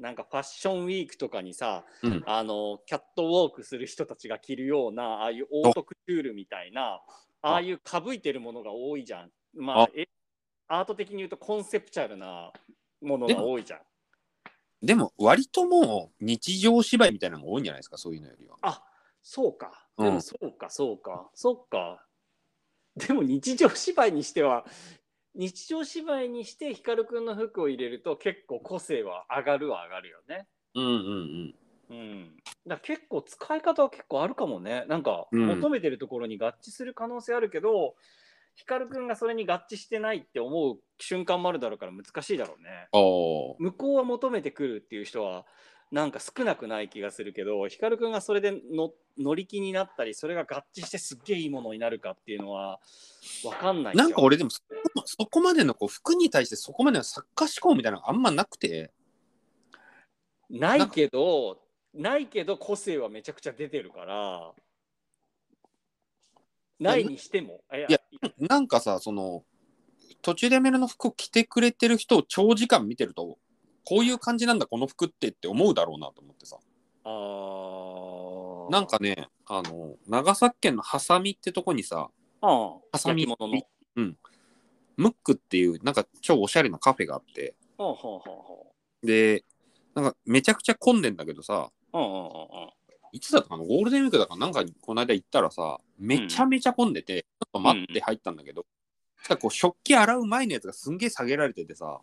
なんかファッションウィークとかにさ、うんあのキャットウォークする人たちが着るようなああいうオートクチュールみたいなああいうかぶいてるものが多いじゃん。まああえアート的に言うとコンセプチャルなものが多いじゃん。でも、割ともう日常芝居みたいなのが多いんじゃないですか、そういうのよりは。あそうか。うんでもそうかそうか、そうか。(laughs) でも日常芝居にしては日常芝居にして光くんの服を入れると結構個性は上がるは上がるよね。うんうんうん。うん、だ結構使い方は結構あるかもね。なんかうん求めてるところに合致する可能性あるけど、光くんがそれに合致してないって思う瞬間もあるだろうから難しいだろうね。向こうは求めてくるっていう人はなんか少なくない気がするけど光くんがそれでの乗り気になったりそれが合致してすっげえいいものになるかっていうのは分かんないなんか俺でもそこまでのこう服に対してそこまでの作家思考みたいなのがあんまなくて、ないけどないけど個性はめちゃくちゃ出てるからないにしても。いやいやなんかさ、その途中でメルの服を着てくれてる人を長時間見てると、こういう感じなんだ、この服ってって思うだろうなと思ってさ。あー。なんかね、あの、長崎県のハサミってとこにさ、ハサミ物の。ムックっていうなんか超おしゃれなカフェがあって、で、なんかめちゃくちゃ混んでんだけどさ、ううんうんうんうん。いつだったかな？ゴールデンウィークだからなんかこの間行ったらさ、めちゃめちゃ混んでて、ちょっと待って入ったんだけど、ただこう食器洗う前のやつがすんげえ下げられててさ、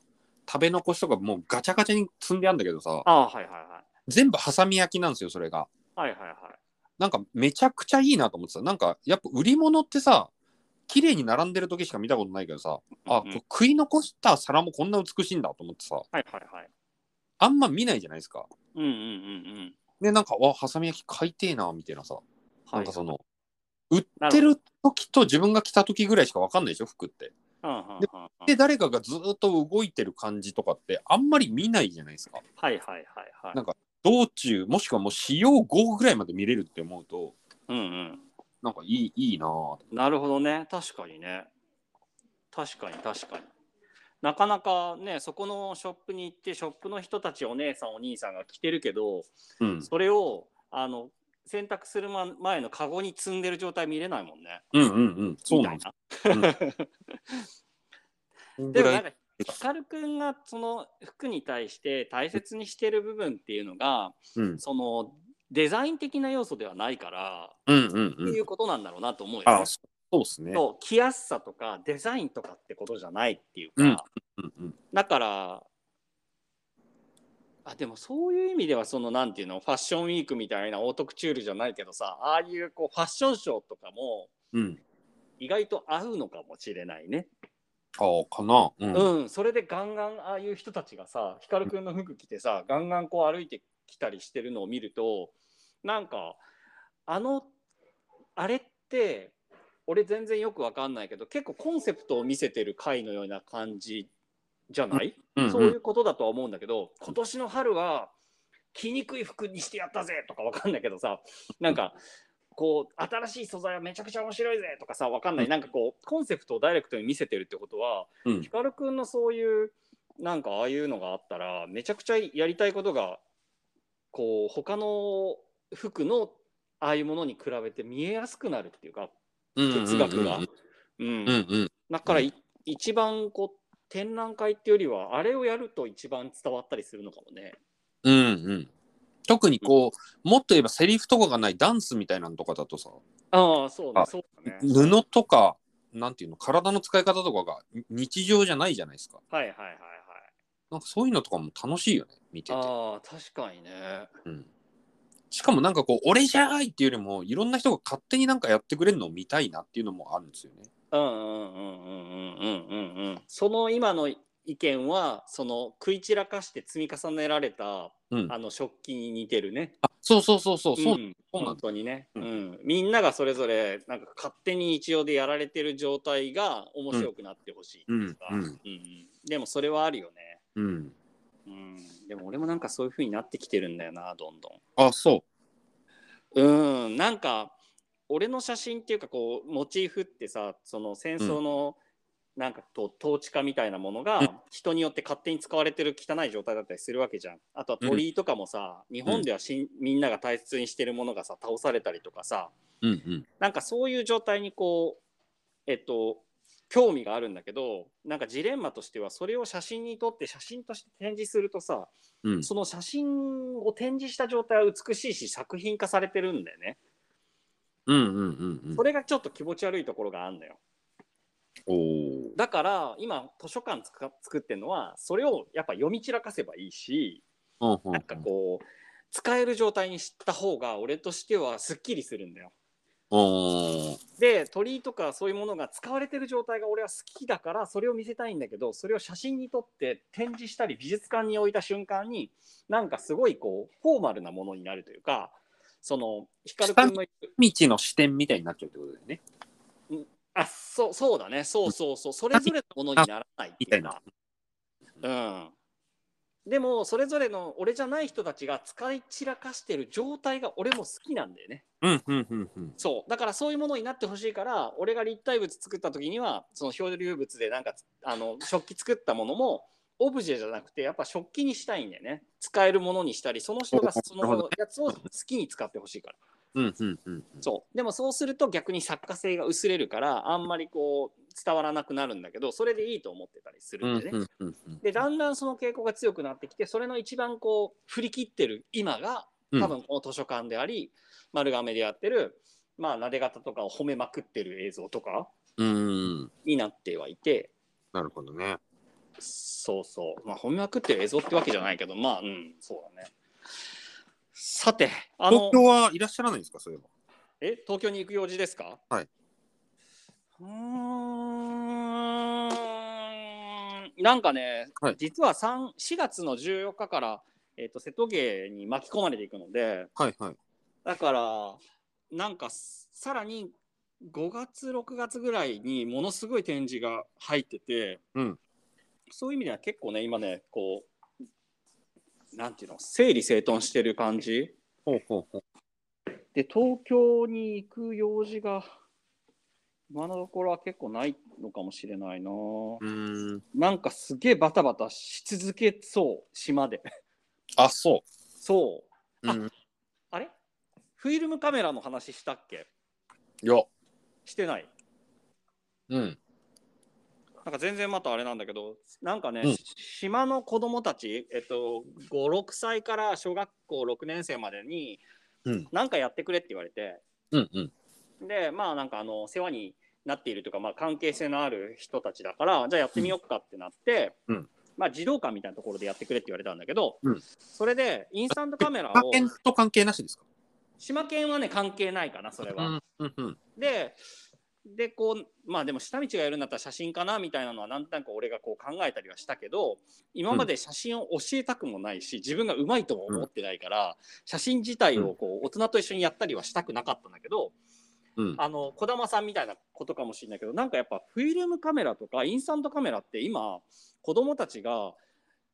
食べ残しとかもうガチャガチャに積んであるんだけどさ、ああはいはいはい。全部ハサミ焼きなんですよ、それが。はいはいはい。なんかめちゃくちゃいいなと思ってさ、なんかやっぱ売り物ってさ、綺麗に並んでる時しか見たことないけどさ、あ、うんうん。食い残した皿もこんな美しいんだと思ってさ、はいはいはい。あんま見ないじゃないですか。うんうんうんうん。で、なんか、わ、ハサミ焼き買いてえな、みたいなさ、はいなんかその、売ってる時と自分が着た時ぐらいしか分かんないでしょ、服って。うんうんうんうん。で、誰かがずっと動いてる感じとかってあんまり見ないじゃないですか。はいはいはいはい。なんか道中、もしくはもう使用後ぐらいまで見れるって思うと、うんうん。なんかいいいいなぁなるほどね。確かにね。確かに確かに。なかなかねそこのショップに行ってショップの人たちお姉さんお兄さんが着てるけどうん。それをあの洗濯するま前のカゴに積んでる状態見れないもんねうんうんうん。そうなんです。みたいなそんでもなんか光くんがその服に対して大切にしてる部分っていうのがうんそのデザイン的な要素ではないから、うんうんうん。っていうことなんだろうなと思うよ、ねあ、そうですね。着やすさとかデザインとかってことじゃないっていうか、うんうんうん。だからあでもそういう意味ではそのなんていうのファッションウィークみたいなオートクチュールじゃないけどさああいうこうファッションショーとかもうん。意外と合うのかもしれないね。ああ、かな。うん。うん、それでガンガンああいう人たちがさ光くんの服着てさガンガンこう歩いてきたりしてるのを見るとなんかあのあれって俺全然よくわかんないけど結構コンセプトを見せてる回のような感じじゃない、うんうん。そういうことだとは思うんだけど今年の春は着にくい服にしてやったぜとかわかんないけどさなんかこう新しい素材はめちゃくちゃ面白いぜとかさわかんない。なんかこうコンセプトをダイレクトに見せてるってことはうん。ヒカルくんのそういうなんかああいうのがあったらめちゃくちゃやりたいことがこう他の服のああいうものに比べて見えやすくなるっていうか哲学が。うん。うんうん。だからい一番こう展覧会っていうよりはあれをやると一番伝わったりするのかもね。うんうん。特にこう、もっと言えばセリフとかがないダンスみたいなのとかだとさ、ああそうねあそうだね。布とか、なんていうの、体の使い方とかが日常じゃないじゃないですか。はいはいはいはい。なんかそういうのとかも楽しいよね、見てて。ああ確かにね。うん、しかもなんかこう、俺じゃないっていうよりも、いろんな人が勝手になんかやってくれるのを見たいなっていうのもあるんですよね。うんうんうんうんうんうんうん。その今の意見は、その食い散らかして積み重ねられた、うん、あの食器に似てるね。あ、そうそうそうそう、そう、うん、本当にね、うん、うん、みんながそれぞれ、なんか勝手に一応でやられてる状態が面白くなってほしいですか、うんうんうんうん。でもそれはあるよね。うん。うん、でも俺もなんかそういう風になってきてるんだよなどんどあ、そんうん。なんか俺の写真っていうかこうモチーフってさその戦争のなんかと統治下みたいなものうん。が人によって勝手に使われてる汚い状態だったりするわけじゃん。あとは鳥居とかもさ、日本ではしんみんなが大切にしてるものがさ倒されたりとかさ。う。うんうん。なんかそういう状態にこうえっと興味があるんだけどなんかジレンマとしてはそれを写真に撮って写真として展示するとさうん。その写真を展示した状態は美しいし作品化されてるんだよね。うんうんうんうんそ。れがちょっと気持ち悪いところがあるのよ。おお。だから今図書館作ってるのはそれをやっぱ読み散らかせばいいしうんうんうんなんかこう使える状態にした方が俺としてはすっきりするんだよ。で鳥居とかそういうものが使われてる状態が俺は好きだからそれを見せたいんだけどそれを写真に撮って展示したり美術館に置いた瞬間になんかすごいこうフォーマルなものになるというかその光くんの言う未知の視点みたいになっちゃうってことだよね。あそうそうだね。そうそうそう。それぞれのものにならないっていうか。うんでもそれぞれの俺じゃない人たちが使い散らかしてる状態が俺も好きなんだよね。うんうんうんうん。そう。だからそういうものになってほしいから俺が立体物作った時にはその漂流物でなんかあの食器作ったものもオブジェじゃなくてやっぱ食器にしたいんだよね。使えるものにしたりその人がそのやつを好きに使ってほしいから。うんうんうん。そう。でもそうすると逆に作家性が薄れるからあんまりこう伝わらなくなるんだけどそれでいいと思ってたりするうんんでね、うんうんうん。でだんだんその傾向が強くなってきてそれの一番こう振り切ってる今が多分この図書館であり、丸亀でやってるまあなで方とかを褒めまくってる映像とか。になってはいてなるほどね。そうそうまあ褒めまくってる映像ってわけじゃないけどまあうんそうだねさてあの東京はいらっしゃらないんですか、そういえば。え？東京に行く用事ですか？はいうーんなんかね、はい実は3 4月の14日から、えー、と瀬戸芸に巻き込まれていくのではいはい。だからなんかさらに5月6月ぐらいにものすごい展示が入ってて、うんそういう意味では結構ね今ねこうなんていうの整理整頓してる感じほうほうほう。で東京に行く用事が今のところは結構ないのかもしれないな、うーん。なんかすげえバタバタし続けそう島であ、そ。そうあうん。あれ？フィルムカメラの話したっけ？いや。してない？うん。なんか全然またあれなんだけどなんかね、うん島の子供たち、えっと、56歳から小学校6年生までにうん。何かやってくれって言われてうんうん。でまあなんかあの世話になっているというか、まあ、関係性のある人たちだからじゃあやってみようかってなって、うん。まあ、児童館みたいなところでやってくれって言われたんだけど、うん。それでインスタントカメラをと関係なしですか？島県はね関係ないかなそれは。うんうんうん。ででこうまあでも下道がやるんだったら写真かなみたいなのはなんとなく俺がこう考えたりはしたけど今まで写真を教えたくもないし自分がうまいとも思ってないから、写真自体をこう大人と一緒にやったりはしたくなかったんだけど、うん。あの児玉さんみたいなことかもしれないけどなんかやっぱフィルムカメラとかインスタントカメラって今子供たちが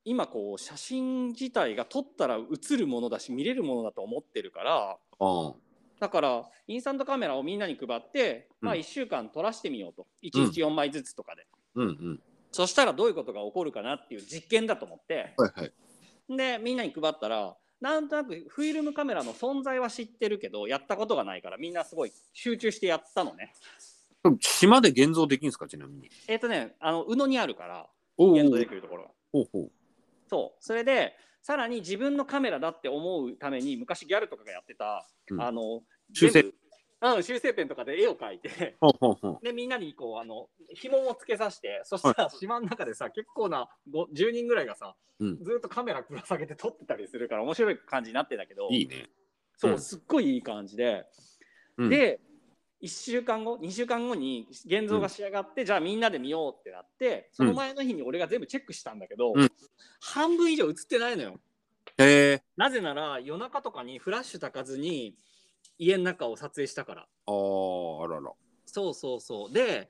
今こう写真自体が撮ったら映るものだし見れるものだと思ってるからあだからインスタントカメラをみんなに配って、まあ、うん1週間撮らしてみようと。1日4枚ずつとかで、うんうん。そしたらどういうことが起こるかなっていう実験だと思って。はいはい。でみんなに配ったらなんとなくフィルムカメラの存在は知ってるけどやったことがないからみんなすごい集中してやったのね。島で現像できるんですかちなみに。えっ、とねあの宇野にあるからお現像できるところ。がほうほう。そうそれでさらに自分のカメラだって思うために昔ギャルとかがやってた、うんあの修正うん、修正ペンとかで絵を描いて。ほうほうほう。でみんなにこうあの紐をつけさせてそしたら島の中でさ結構なご10人ぐらいがさ、うん。ずっとカメラぶら下げて撮ってたりするから面白い感じになってたけどいいね。そううん。すっごいいい感じで、うん。で1週間後2週間後に現像が仕上がって、じゃあみんなで見ようってなってその前の日に俺が全部チェックしたんだけど、うん。半分以上映ってないのよ。へえなぜなら夜中とかにフラッシュ焚かずに家の中を撮影したから。あーあららそうそうそう。で、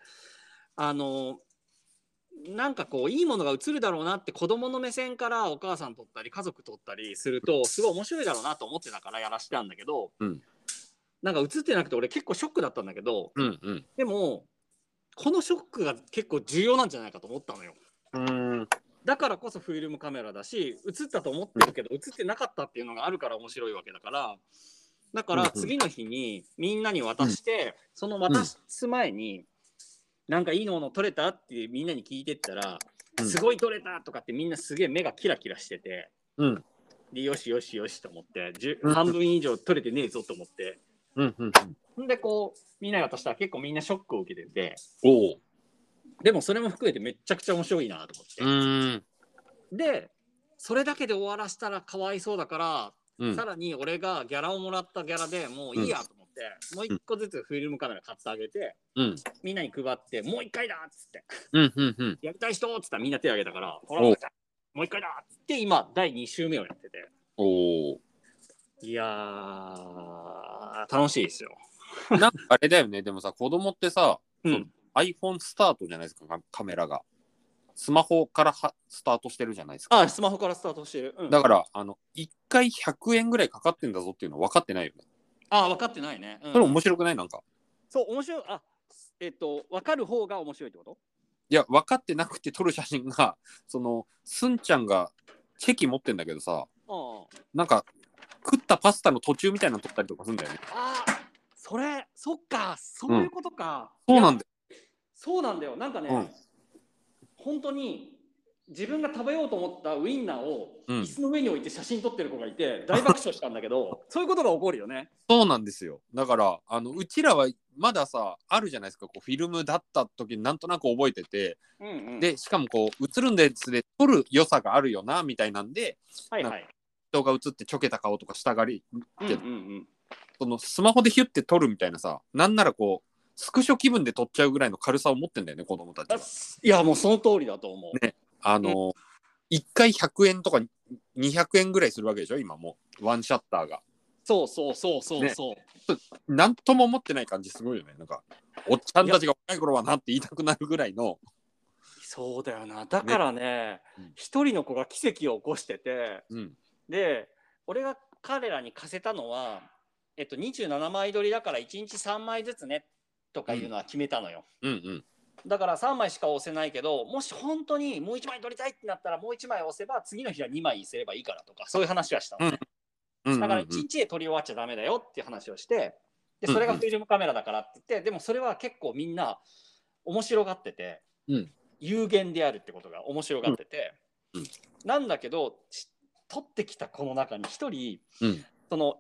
あの、なんかこう、いいものが映るだろうなって子供の目線からお母さん撮ったり家族撮ったりすると、すごい面白いだろうなと思ってたからやらしてたんだけど、うんなんか映ってなくて俺結構ショックだったんだけど、うんうんでも、このショックが結構重要なんじゃないかと思ったのよ。うんだからこそフィルムカメラだし映ったと思ってるけど映ってなかったっていうのがあるから面白いわけだからだから次の日にみんなに渡して、その渡す前に、なんかいいもの撮れたってみんなに聞いてったら、うん。すごい撮れたとかってみんなすげえ目がキラキラしててうん。でよしよしよしと思って半分以上撮れてねえぞと思って。うんうんん。でこうみんなに渡したら結構みんなショックを受けてて。おおでもそれも含めてめっちゃくちゃ面白いなと思って。うん。でそれだけで終わらせたらかわいそうだから、うん。さらに俺がギャラをもらったギャラでもういいやと思って、もう一個ずつフィルムカメラ買ってあげてうん。みんなに配ってもう一回だっつってうんうんうん。やりたい人っつったらみんな手挙げたからほらおもう一回だっつって今第2週目をやってて。おおいやー楽しいですよ。なんかあれだよね。でもさ子供ってさう、ん。iPhone スタートじゃないですかカカメラがスマホからはスタートしてるじゃないですか。あスマホからスタートしてる。うん、だからあの1回100円ぐらいかかってんだぞっていうの分かってないよね。あ分かってないね。うん。それ面白くない？なんか。そう面白い。あえっと分かる方が面白いってこと？いや分かってなくて撮る写真がそのすんちゃんがチェキ持ってんだけどさあなんか食ったパスタの途中みたいなの撮ったりとかするんだよね。あーそれそっかそういうことか、そうなんだよ。そうなんだよ。なんかね、うん本当に自分が食べようと思ったウインナーをうん。椅子の上に置いて写真撮ってる子がいて大爆笑したんだけど (laughs) そういうことが起こるよね。そうなんですよ。だからあのうちらはまださあるじゃないですか。こうフィルムだった時になんとなく覚えてて。うんうん。でしかもこう映るんですで撮る良さがあるよなみたいなんではいはい。人が映ってちょけた顔とかしたがりうんうんうん。そのスマホでヒュッて撮るみたいなさなんならこうスクショ気分で撮っちゃうぐらいの軽さを持ってんだよね子供たちあは。いやもうその通りだと思う、ねあの1回100円とか200円ぐらいするわけでしょ今もう。ワンシャッターが。そうそうそうそうそう、なんとも思ってない感じすごいよね。なんかおっちゃんたちが若い頃はなって言いたくなるぐらいの。そうだよな。だからねうん。一、人の子が奇跡を起こしててうん。で俺が彼らに貸せたのは、えっと、27枚撮りだから1日3枚ずつねとかいうのは決めたのよ、うんうん。だから3枚しか押せないけどもし本当にもう1枚撮りたいってなったらもう1枚押せば次の日は2枚すればいいからとかそういう話はしたのね、うんうんだから1日で撮り終わっちゃダメだよっていう話をしてでそれがフィルムカメラだからって言ってでもそれは結構みんな面白がってて、うん。有限であるってことが面白がってて、うん。うん。なんだけどし撮ってきた子の中に1人うん。その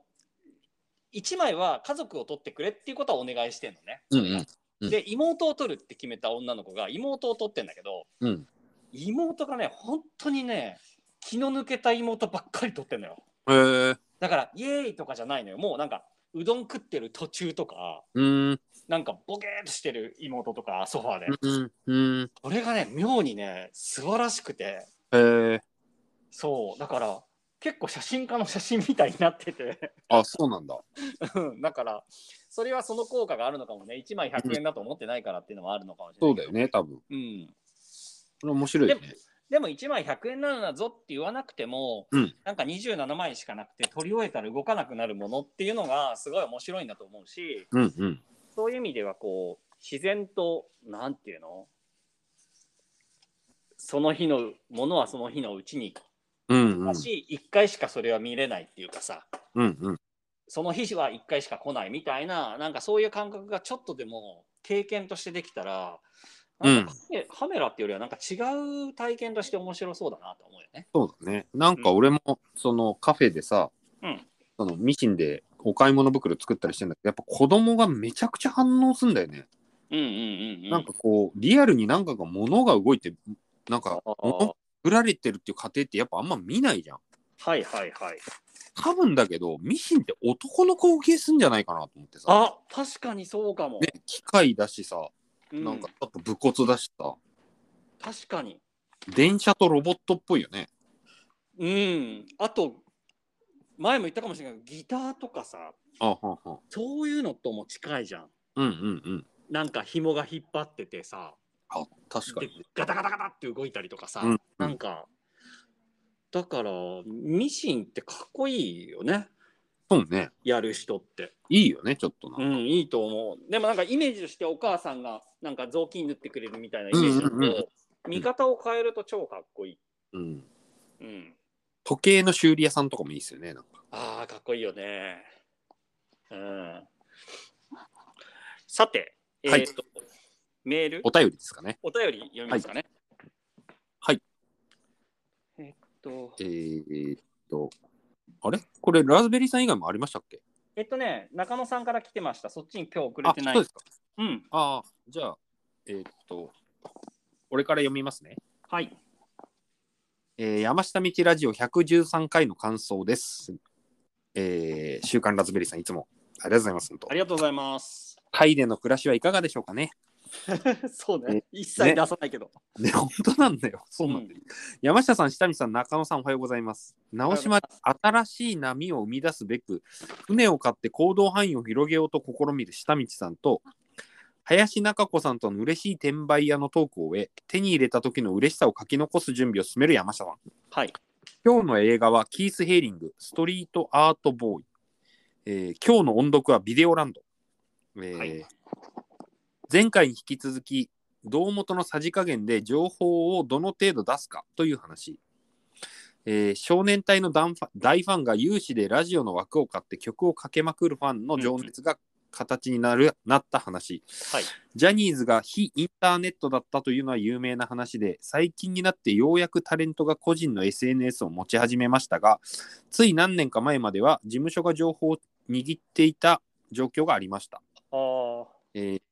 1枚は家族を撮ってくれっていうことはお願いしてんのね。うんうん。うん。で妹を撮るって決めた女の子が妹を撮ってんだけどうん。妹がね本当にね気の抜けた妹ばっかり撮ってんのよ。へえだからイエーイとかじゃないのよ。もうなんかうどん食ってる途中とかうん。なんかボケーっとしてる妹とかソファーで、うんうん。それがね妙にね素晴らしくて。へえそう。だから結構写真家の写真みたいになってて。あそうなんだ。うん。だからそれはその効果があるのかもね。1枚100円だと思ってないからっていうのもあるのかもしれないそうだよね多分。うん。これ面白いよね。でも1枚100円なんだぞって言わなくても、うん。なんか27枚しかなくて取り終えたら動かなくなるものっていうのがすごい面白いんだと思うしうんうん。そういう意味ではこう自然となんていうの？その日のものはその日のうちにうんうん。だし、1回しかそれは見れないっていうかさ。うんうん。その日は1回しか来ないみたいななんかそういう感覚がちょっとでも経験としてできたらなんかカメラっていうよりはなんか違う体験として面白そうだなと思うよね。そうだね。なんか俺もそのカフェでさうん。そのミシンでお買い物袋作ったりしてんだけどやっぱ子供がめちゃくちゃ反応すんだよね、うんうんうんうん。なんかこうリアルになんかが物が動いてなんか物作られてるっていう過程ってやっぱあんま見ないじゃんはいはいはい。多分だけどミシンって男の子を消すんじゃないかなと思ってさ、あ確かにそうかも。ね、機械だしさうんなんかちょっと武骨だしさ、確かに。電車とロボットっぽいよねうん。あと前も言ったかもしれないけどギターとかさあはんはんそういうのとも近いじゃん。うんうんうんなんか紐が引っ張っててさあ確かでにガタガタガタって動いたりとかさ、うんうんなんかだからミシンってかっこいいよねそうねやる人って。いいよねちょっとな、うん、いいと思う。でもなんかイメージとしてお母さんがなんか雑巾縫ってくれるみたいなイメージだと、うんうんうん見方を変えると超かっこいい。うん、うん。時計の修理屋さんとかもいいですよねなんかああ、かっこいいよね。うん。さて、えはいーと、メール？お便りですかねお便り読みますかね。はい。えーっと、えー、っとあれ？これラズベリーさん以外もありましたっけ？えっとね、中野さんから来てました。そっちに今日送れあてない。そうですかうん。ああじゃあえー、っと俺から読みますねはい。えー山下道ラジオ113回の感想です。えー週刊ラズベリーさんいつもありがとうございます。本当ありがとうございます。タイでの暮らしはいかがでしょうかね。(laughs) そうねね。一切出さないけど。(laughs) ね、本当なんだよ。そうなんだよ。山下さん、下見さん、中野さん、おはようございます。直島で新しい波を生み出すべく、船を買って行動範囲を広げようと試みる下道さんと、林中子さんとの嬉しい転売屋のトークを終え、手に入れた時の嬉しさを書き残す準備を進める山下さん。はい。今日の映画はキース・ヘイリング、ストリート・アート・ボーイ。えー今日の音読はビデオランド。えーはい前回に引き続き、胴元のさじ加減で情報をどの程度出すかという話。えー少年隊の大ファン大ファンが有志でラジオの枠を買って曲をかけまくるファンの情熱が形になる、なった話。はい。ジャニーズが非インターネットだったというのは有名な話で、最近になってようやくタレントが個人の SNS を持ち始めましたが、つい何年か前までは事務所が情報を握っていた状況がありました。ああ。えー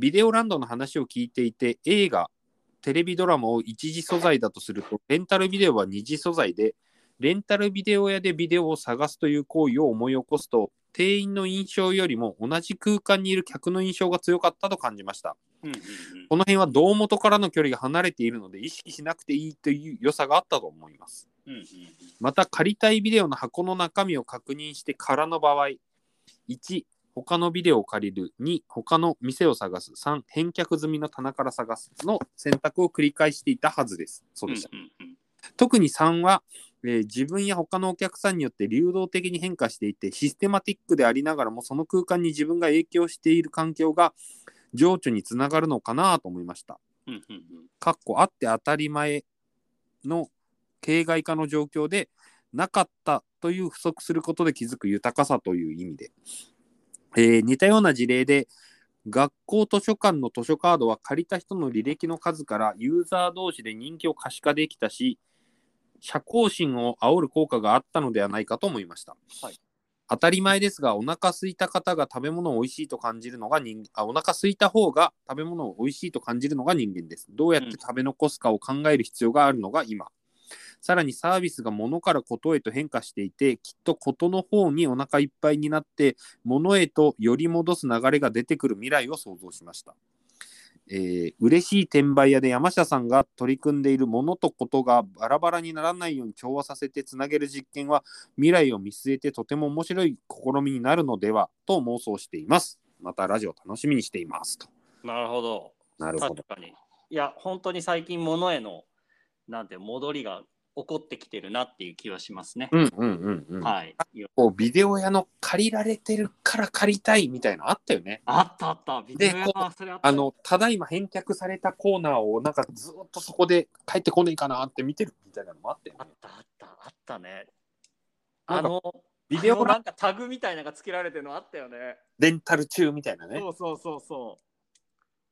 ビデオランドの話を聞いていて、映画、テレビドラマを一次素材だとすると、レンタルビデオは二次素材で、レンタルビデオ屋でビデオを探すという行為を思い起こすと、店員の印象よりも同じ空間にいる客の印象が強かったと感じました。うんうんうん。この辺は胴元からの距離が離れているので意識しなくていいという良さがあったと思います。うんうんまた借りたいビデオの箱の中身を確認してからの場合、1、他のビデオを借りる、2、他の店を探す、3、返却済みの棚から探すの選択を繰り返していたはずです。そうでした。うんうんうん特に3は、えー自分や他のお客さんによって流動的に変化していて、システマティックでありながらも、その空間に自分が影響している環境が情緒につながるのかなと思いました。うんうんうんかっこあって当たり前の形骸化の状況でなかったという不足することで気づく豊かさという意味で、えー似たような事例で学校図書館の図書カードは借りた人の履歴の数からユーザー同士で人気を可視化できたし社交心を煽る効果があったのではないかと思いました、はい。当たり前ですがお腹空いた方が食べ物を美味しいと感じるのが人あお腹空いた方が食べ物を美味しいと感じるのが人間です。どうやって食べ残すかを考える必要があるのが今、さらにサービスが物からことへと変化していてきっとことの方にお腹いっぱいになって物へとより戻す流れが出てくる未来を想像しましたえー、嬉しい転売屋で山下さんが取り組んでいるものとことがバラバラにならないように調和させてつなげる実験は未来を見据えてとても面白い試みになるのではと妄想しています。またラジオ楽しみにしていますと。なるほど。なるほど。確かに。いや、本当に最近物への、なんて、戻りが起こってきてるなっていう気はしますね。うんうんうんうん。はい。こうビデオ屋の借りられてるから借りたいみたいなのあったよね。あったあった。ビデオ屋あったあのただいま返却されたコーナーをなんかずっとそこで帰ってこねえかなって見てるみたいなのもあったよね。あったあったあったね。あの、ビデオなんかタグみたいなのがつけられてるのあったよね。レンタル中みたいなね。そうそうそうそ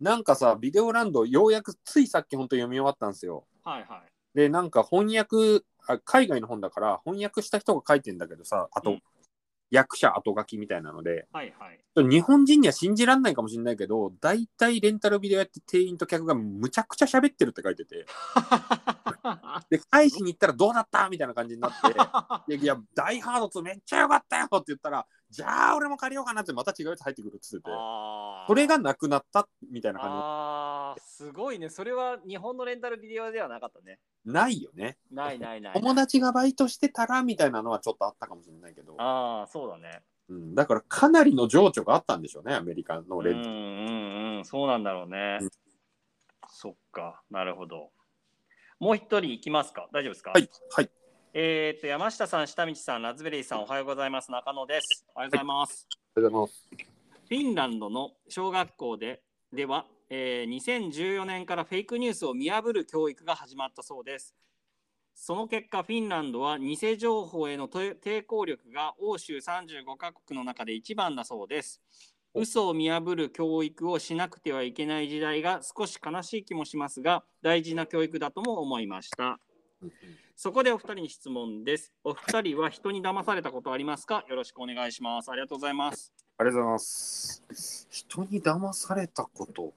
なんかさ、ビデオランドようやくついさっき本当読み終わったんですよ。う。はいはい。で、なんか翻訳あ、海外の本だから翻訳した人が書いてんだけどさ、あと、うん。役者後書きみたいなので、はいはい。日本人には信じられないかもしれないけど、大体レンタルビデオやって店員と客がむちゃくちゃ喋ってるって書いてて、(laughs) で、返しに行ったらどうだったみたいな感じになって、でいや、ダイハード2めっちゃ良かったよって言ったら、じゃあ俺も借りようかなってまた違うやつ入ってくるって言ってて、それがなくなったみたいな感あーすごいね。それは日本のレンタルビデオではなかったね。じ。ないよね。ないないない。友達がバイトしてたらみたいなのはちょっとあったかもしれないけど、ああ、そうだね。うん、だからかなりの情緒があったんでしょうね、アメリカのレンタル。うんうんうん、そうなんだろうね。うんそっか、なるほど。もう一人いきますか？大丈夫ですか？はい、はい。えっと、山下さん、下道さん、ラズベリーさん、おはようございます。中野です。おはようございます。ありがとうございます。フィンランドの小学校ででは、えー2014年からフェイクニュースを見破る教育が始まったそうです。その結果、フィンランドは偽情報へのと抵抗力が欧州35カ国の中で一番だそうです。嘘を見破る教育をしなくてはいけない時代が少し悲しい気もしますが、大事な教育だとも思いました。そこでお二人に質問です。お二人は人に騙されたことありますか？よろしくお願いします。ありがとうございます。ありがとうございます。人に騙されたこと。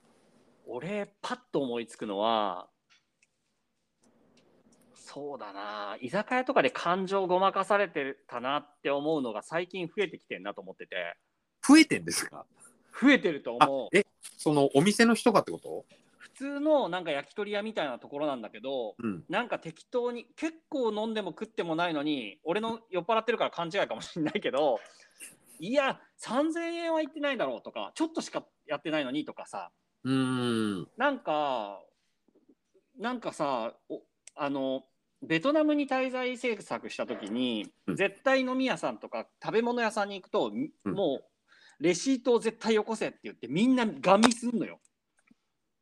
俺パッと思いつくのはそうだな居酒屋とかで感情ごまかされてたなって思うのが最近増えてきてんなと思ってて増えてんですか？増えてるとあ思うえ、そのお店の人がってこと？普通のなんか焼き鳥屋みたいなところなんだけどうん。なんか適当に結構飲んでも食ってもないのに俺の酔っ払ってるから勘違いかもしれないけど (laughs) いや3000円は行ってないだろうとかちょっとしかやってないのにとかさうーん。なんか、なんかさ、おあの、ベトナムに滞在政策したときに、うん絶対飲み屋さんとか食べ物屋さんに行くと、みうんもう、レシートを絶対よこせって言って、みんなガン見すんのよ。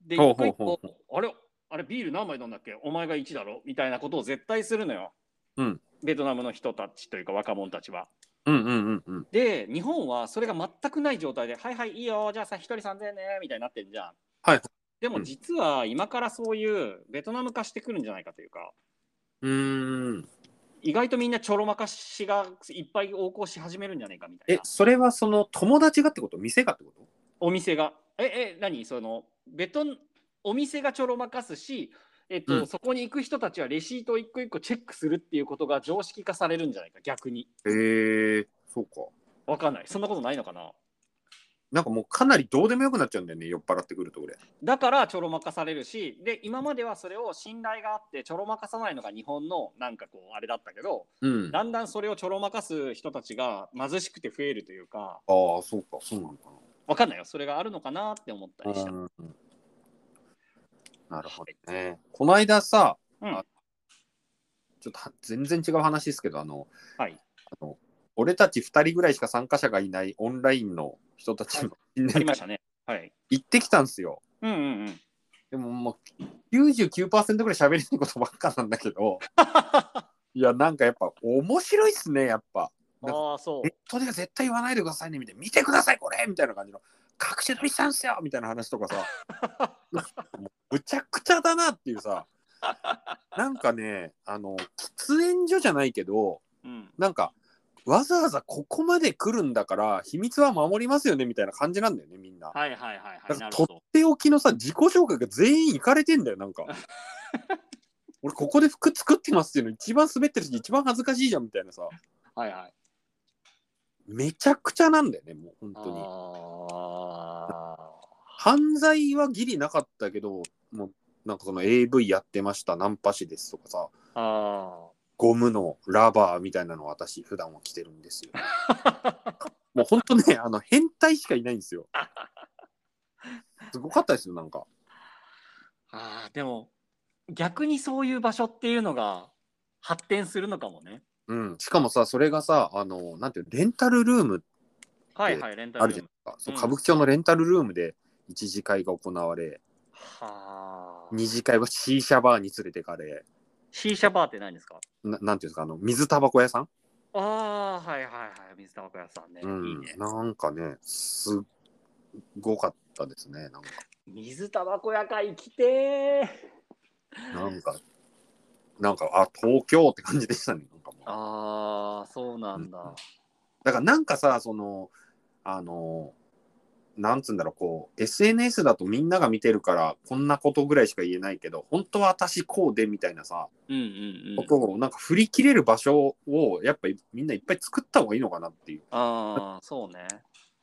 で、一個一個、あれ、あれ、ビール何杯飲んだっけ？お前が1だろ？みたいなことを絶対するのよ。うんベトナムの人たちというか若者たちは。うんうんうんうん。で、日本はそれが全くない状態で、はいはい、いいよ、じゃあさ、1人3000円ね、みたいになってんじゃん。はい。でも実は今からそういうベトナム化してくるんじゃないかというか、うーん。意外とみんなちょろまかしがいっぱい横行し始めるんじゃないかみたいえな、。それはその友達がってこと？店がってこと？お店が。え、え、何？その、ベトン、お店がちょろまかすし、えっと、うんそこに行く人たちはレシートを一個一個チェックするっていうことが常識化されるんじゃないか、逆に。へえー、そうか。わかんない。そんなことないのかな？なんかもうかなりどうでもよくなっちゃうんだよね、酔っ払ってくると俺。だからちょろまかされるし、で、今まではそれを信頼があってちょろまかさないのが日本のなんかこう、あれだったけど、うん。あだんだんそれをちょろまかす人たちが貧しくて増えるというか、あー、そうか、そうなのかわかんないよ。それがあるのかなって思ったな。りした。うんなるほどね。この間さ、うんあちょっとは全然違う話ですけど、あの、はい。あの俺たち2人ぐらいしか参加者がいないオンラインの人たちの新ありましたね。はい。行ってきたんですよ。うんうんうん。でももう99%ぐらい喋れないことばっかなんだけど、(laughs) いや、なんかやっぱ面白いっすね、やっぱ。ああ、そうネッ。トでは絶対言わないでくださいねみたいな、見てください、これみたいな感じの、隠し撮りしたんすよみたいな話とかさ、(laughs) むちゃくちゃだなっていうさ、なんかね、あの、喫煙所じゃないけど、うん。なんか、わざわざここまで来るんだから秘密は守りますよねみたいな感じなんだよねみんな。はいはいはいはい。だからとっ。ておきのさ自己紹介が全員いかれてんだよなんか。俺ここで服作ってますっていうの一番滑ってるし一番恥ずかしいじゃんみたいなさ (laughs) はいはい。めちゃくちゃなんだよねもう本当に。あ犯罪はギリなかったけどもうなんかその AV やってましたナンパ師ですとかさゴムのラバーみたいなのを私普段は着てるんですよ。(laughs) もう本当ねあの変態しかいないんですよ。(laughs) すごかったですよなんか。ーあーでも逆にそういう場所っていうのが発展するのかもね。うん、しかもさそれがさあのなんていうのレンタルルームはいはい、レンタルあるじゃ。ないですか、そううん歌舞伎町のレンタルルームで一次会が行われはあ。二次会はシーシャバーに連れてかれシーシャバーって何ですか？ななんていうんですかあの水タバコ屋さん、ああ、はいはいはい。水タバコ屋さんね。うんいいね。なんかねすっごかったですねなんか水タバコ屋か行きてー。なんかなんかあ東京って感じでしたねああ、そうなんだ。だからなんかさそのあのなんつうんだろうこう SNS だとみんなが見てるからこんなことぐらいしか言えないけど本当は私こうでみたいなさ、うんうんうん。ことをなんか振り切れる場所をやっぱりみんないっぱい作った方がいいのかなっていうああ、そうね。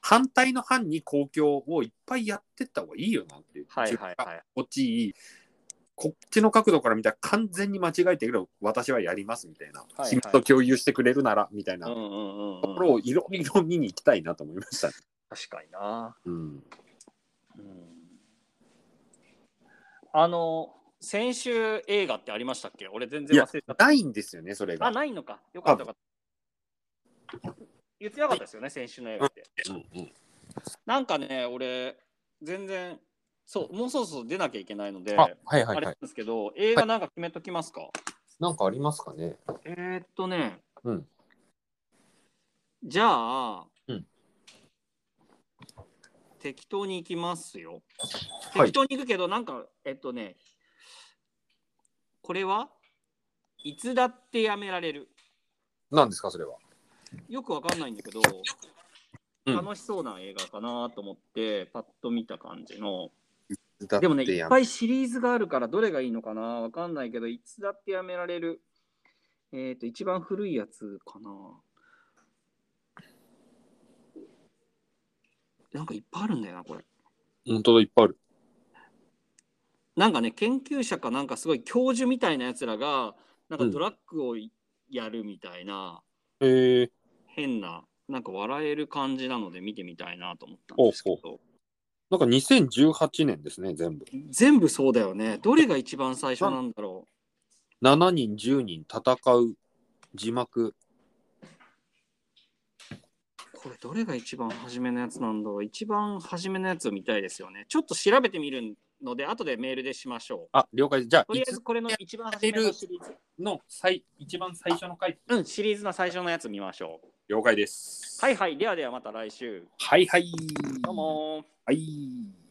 反対の反に公共をいっぱいやってった方がいいよなっていう、はいはいはい。こっちいいこっちの角度から見たら完全に間違えてるけど私はやりますみたいな、はい秘密と共有してくれるならみたいなとこうん。ろをいろいろ見に行きたいなと思いましたね。確かにな。うんうん。あの、先週映画ってありましたっけ？俺全然忘れちゃった。ないんですよね、それが。あ、ないのか。よかったよかった。言ってなかったですよね、先週の映画って。うんうんなんかね、俺、全然、そう、もうそろそろ出なきゃいけないので、あ、はいはあいはい。れなんですけど、映画なんか決めときますか、なんかありますかね？えー、っとね、うんじゃあ、うん適当に行きますよ。はい適当に行くけど、なんか、えっとね、これは？いつだってやめられる。何ですか、それは？よくわかんないんだけど、うん楽しそうな映画かなと思って、パッと見た感じの。だでもね、いっぱいシリーズがあるから、どれがいいのかな？わかんないけど、いつだってやめられる？えっ、と、一番古いやつかな。なんかいっぱいあるんだよな、これ。本当だ、いっぱいある。なんかね、研究者かなんかすごい教授みたいなやつらが、なんかうんドラッグをやるみたいな、へえ変な、なんか笑える感じなので見てみたいなと思ったんですけほうど。なんか2018年ですね、全部。全部そうだよね。どれが一番最初なんだろ7人、10人戦う字幕。う。これどれが一番初めのやつなんだろう。一番初めのやつを見たいですよね。ちょっと調べてみるので、後でメールでしましょあ、了解です。じゃう。とあ、いつりあえずこれの一番初めのシリーズ。の最一番最初の回。うん、シリーズの最初のやつ見ましょう。了解です。はいはい。ではではまた来週。はいはい。どうもー。はい。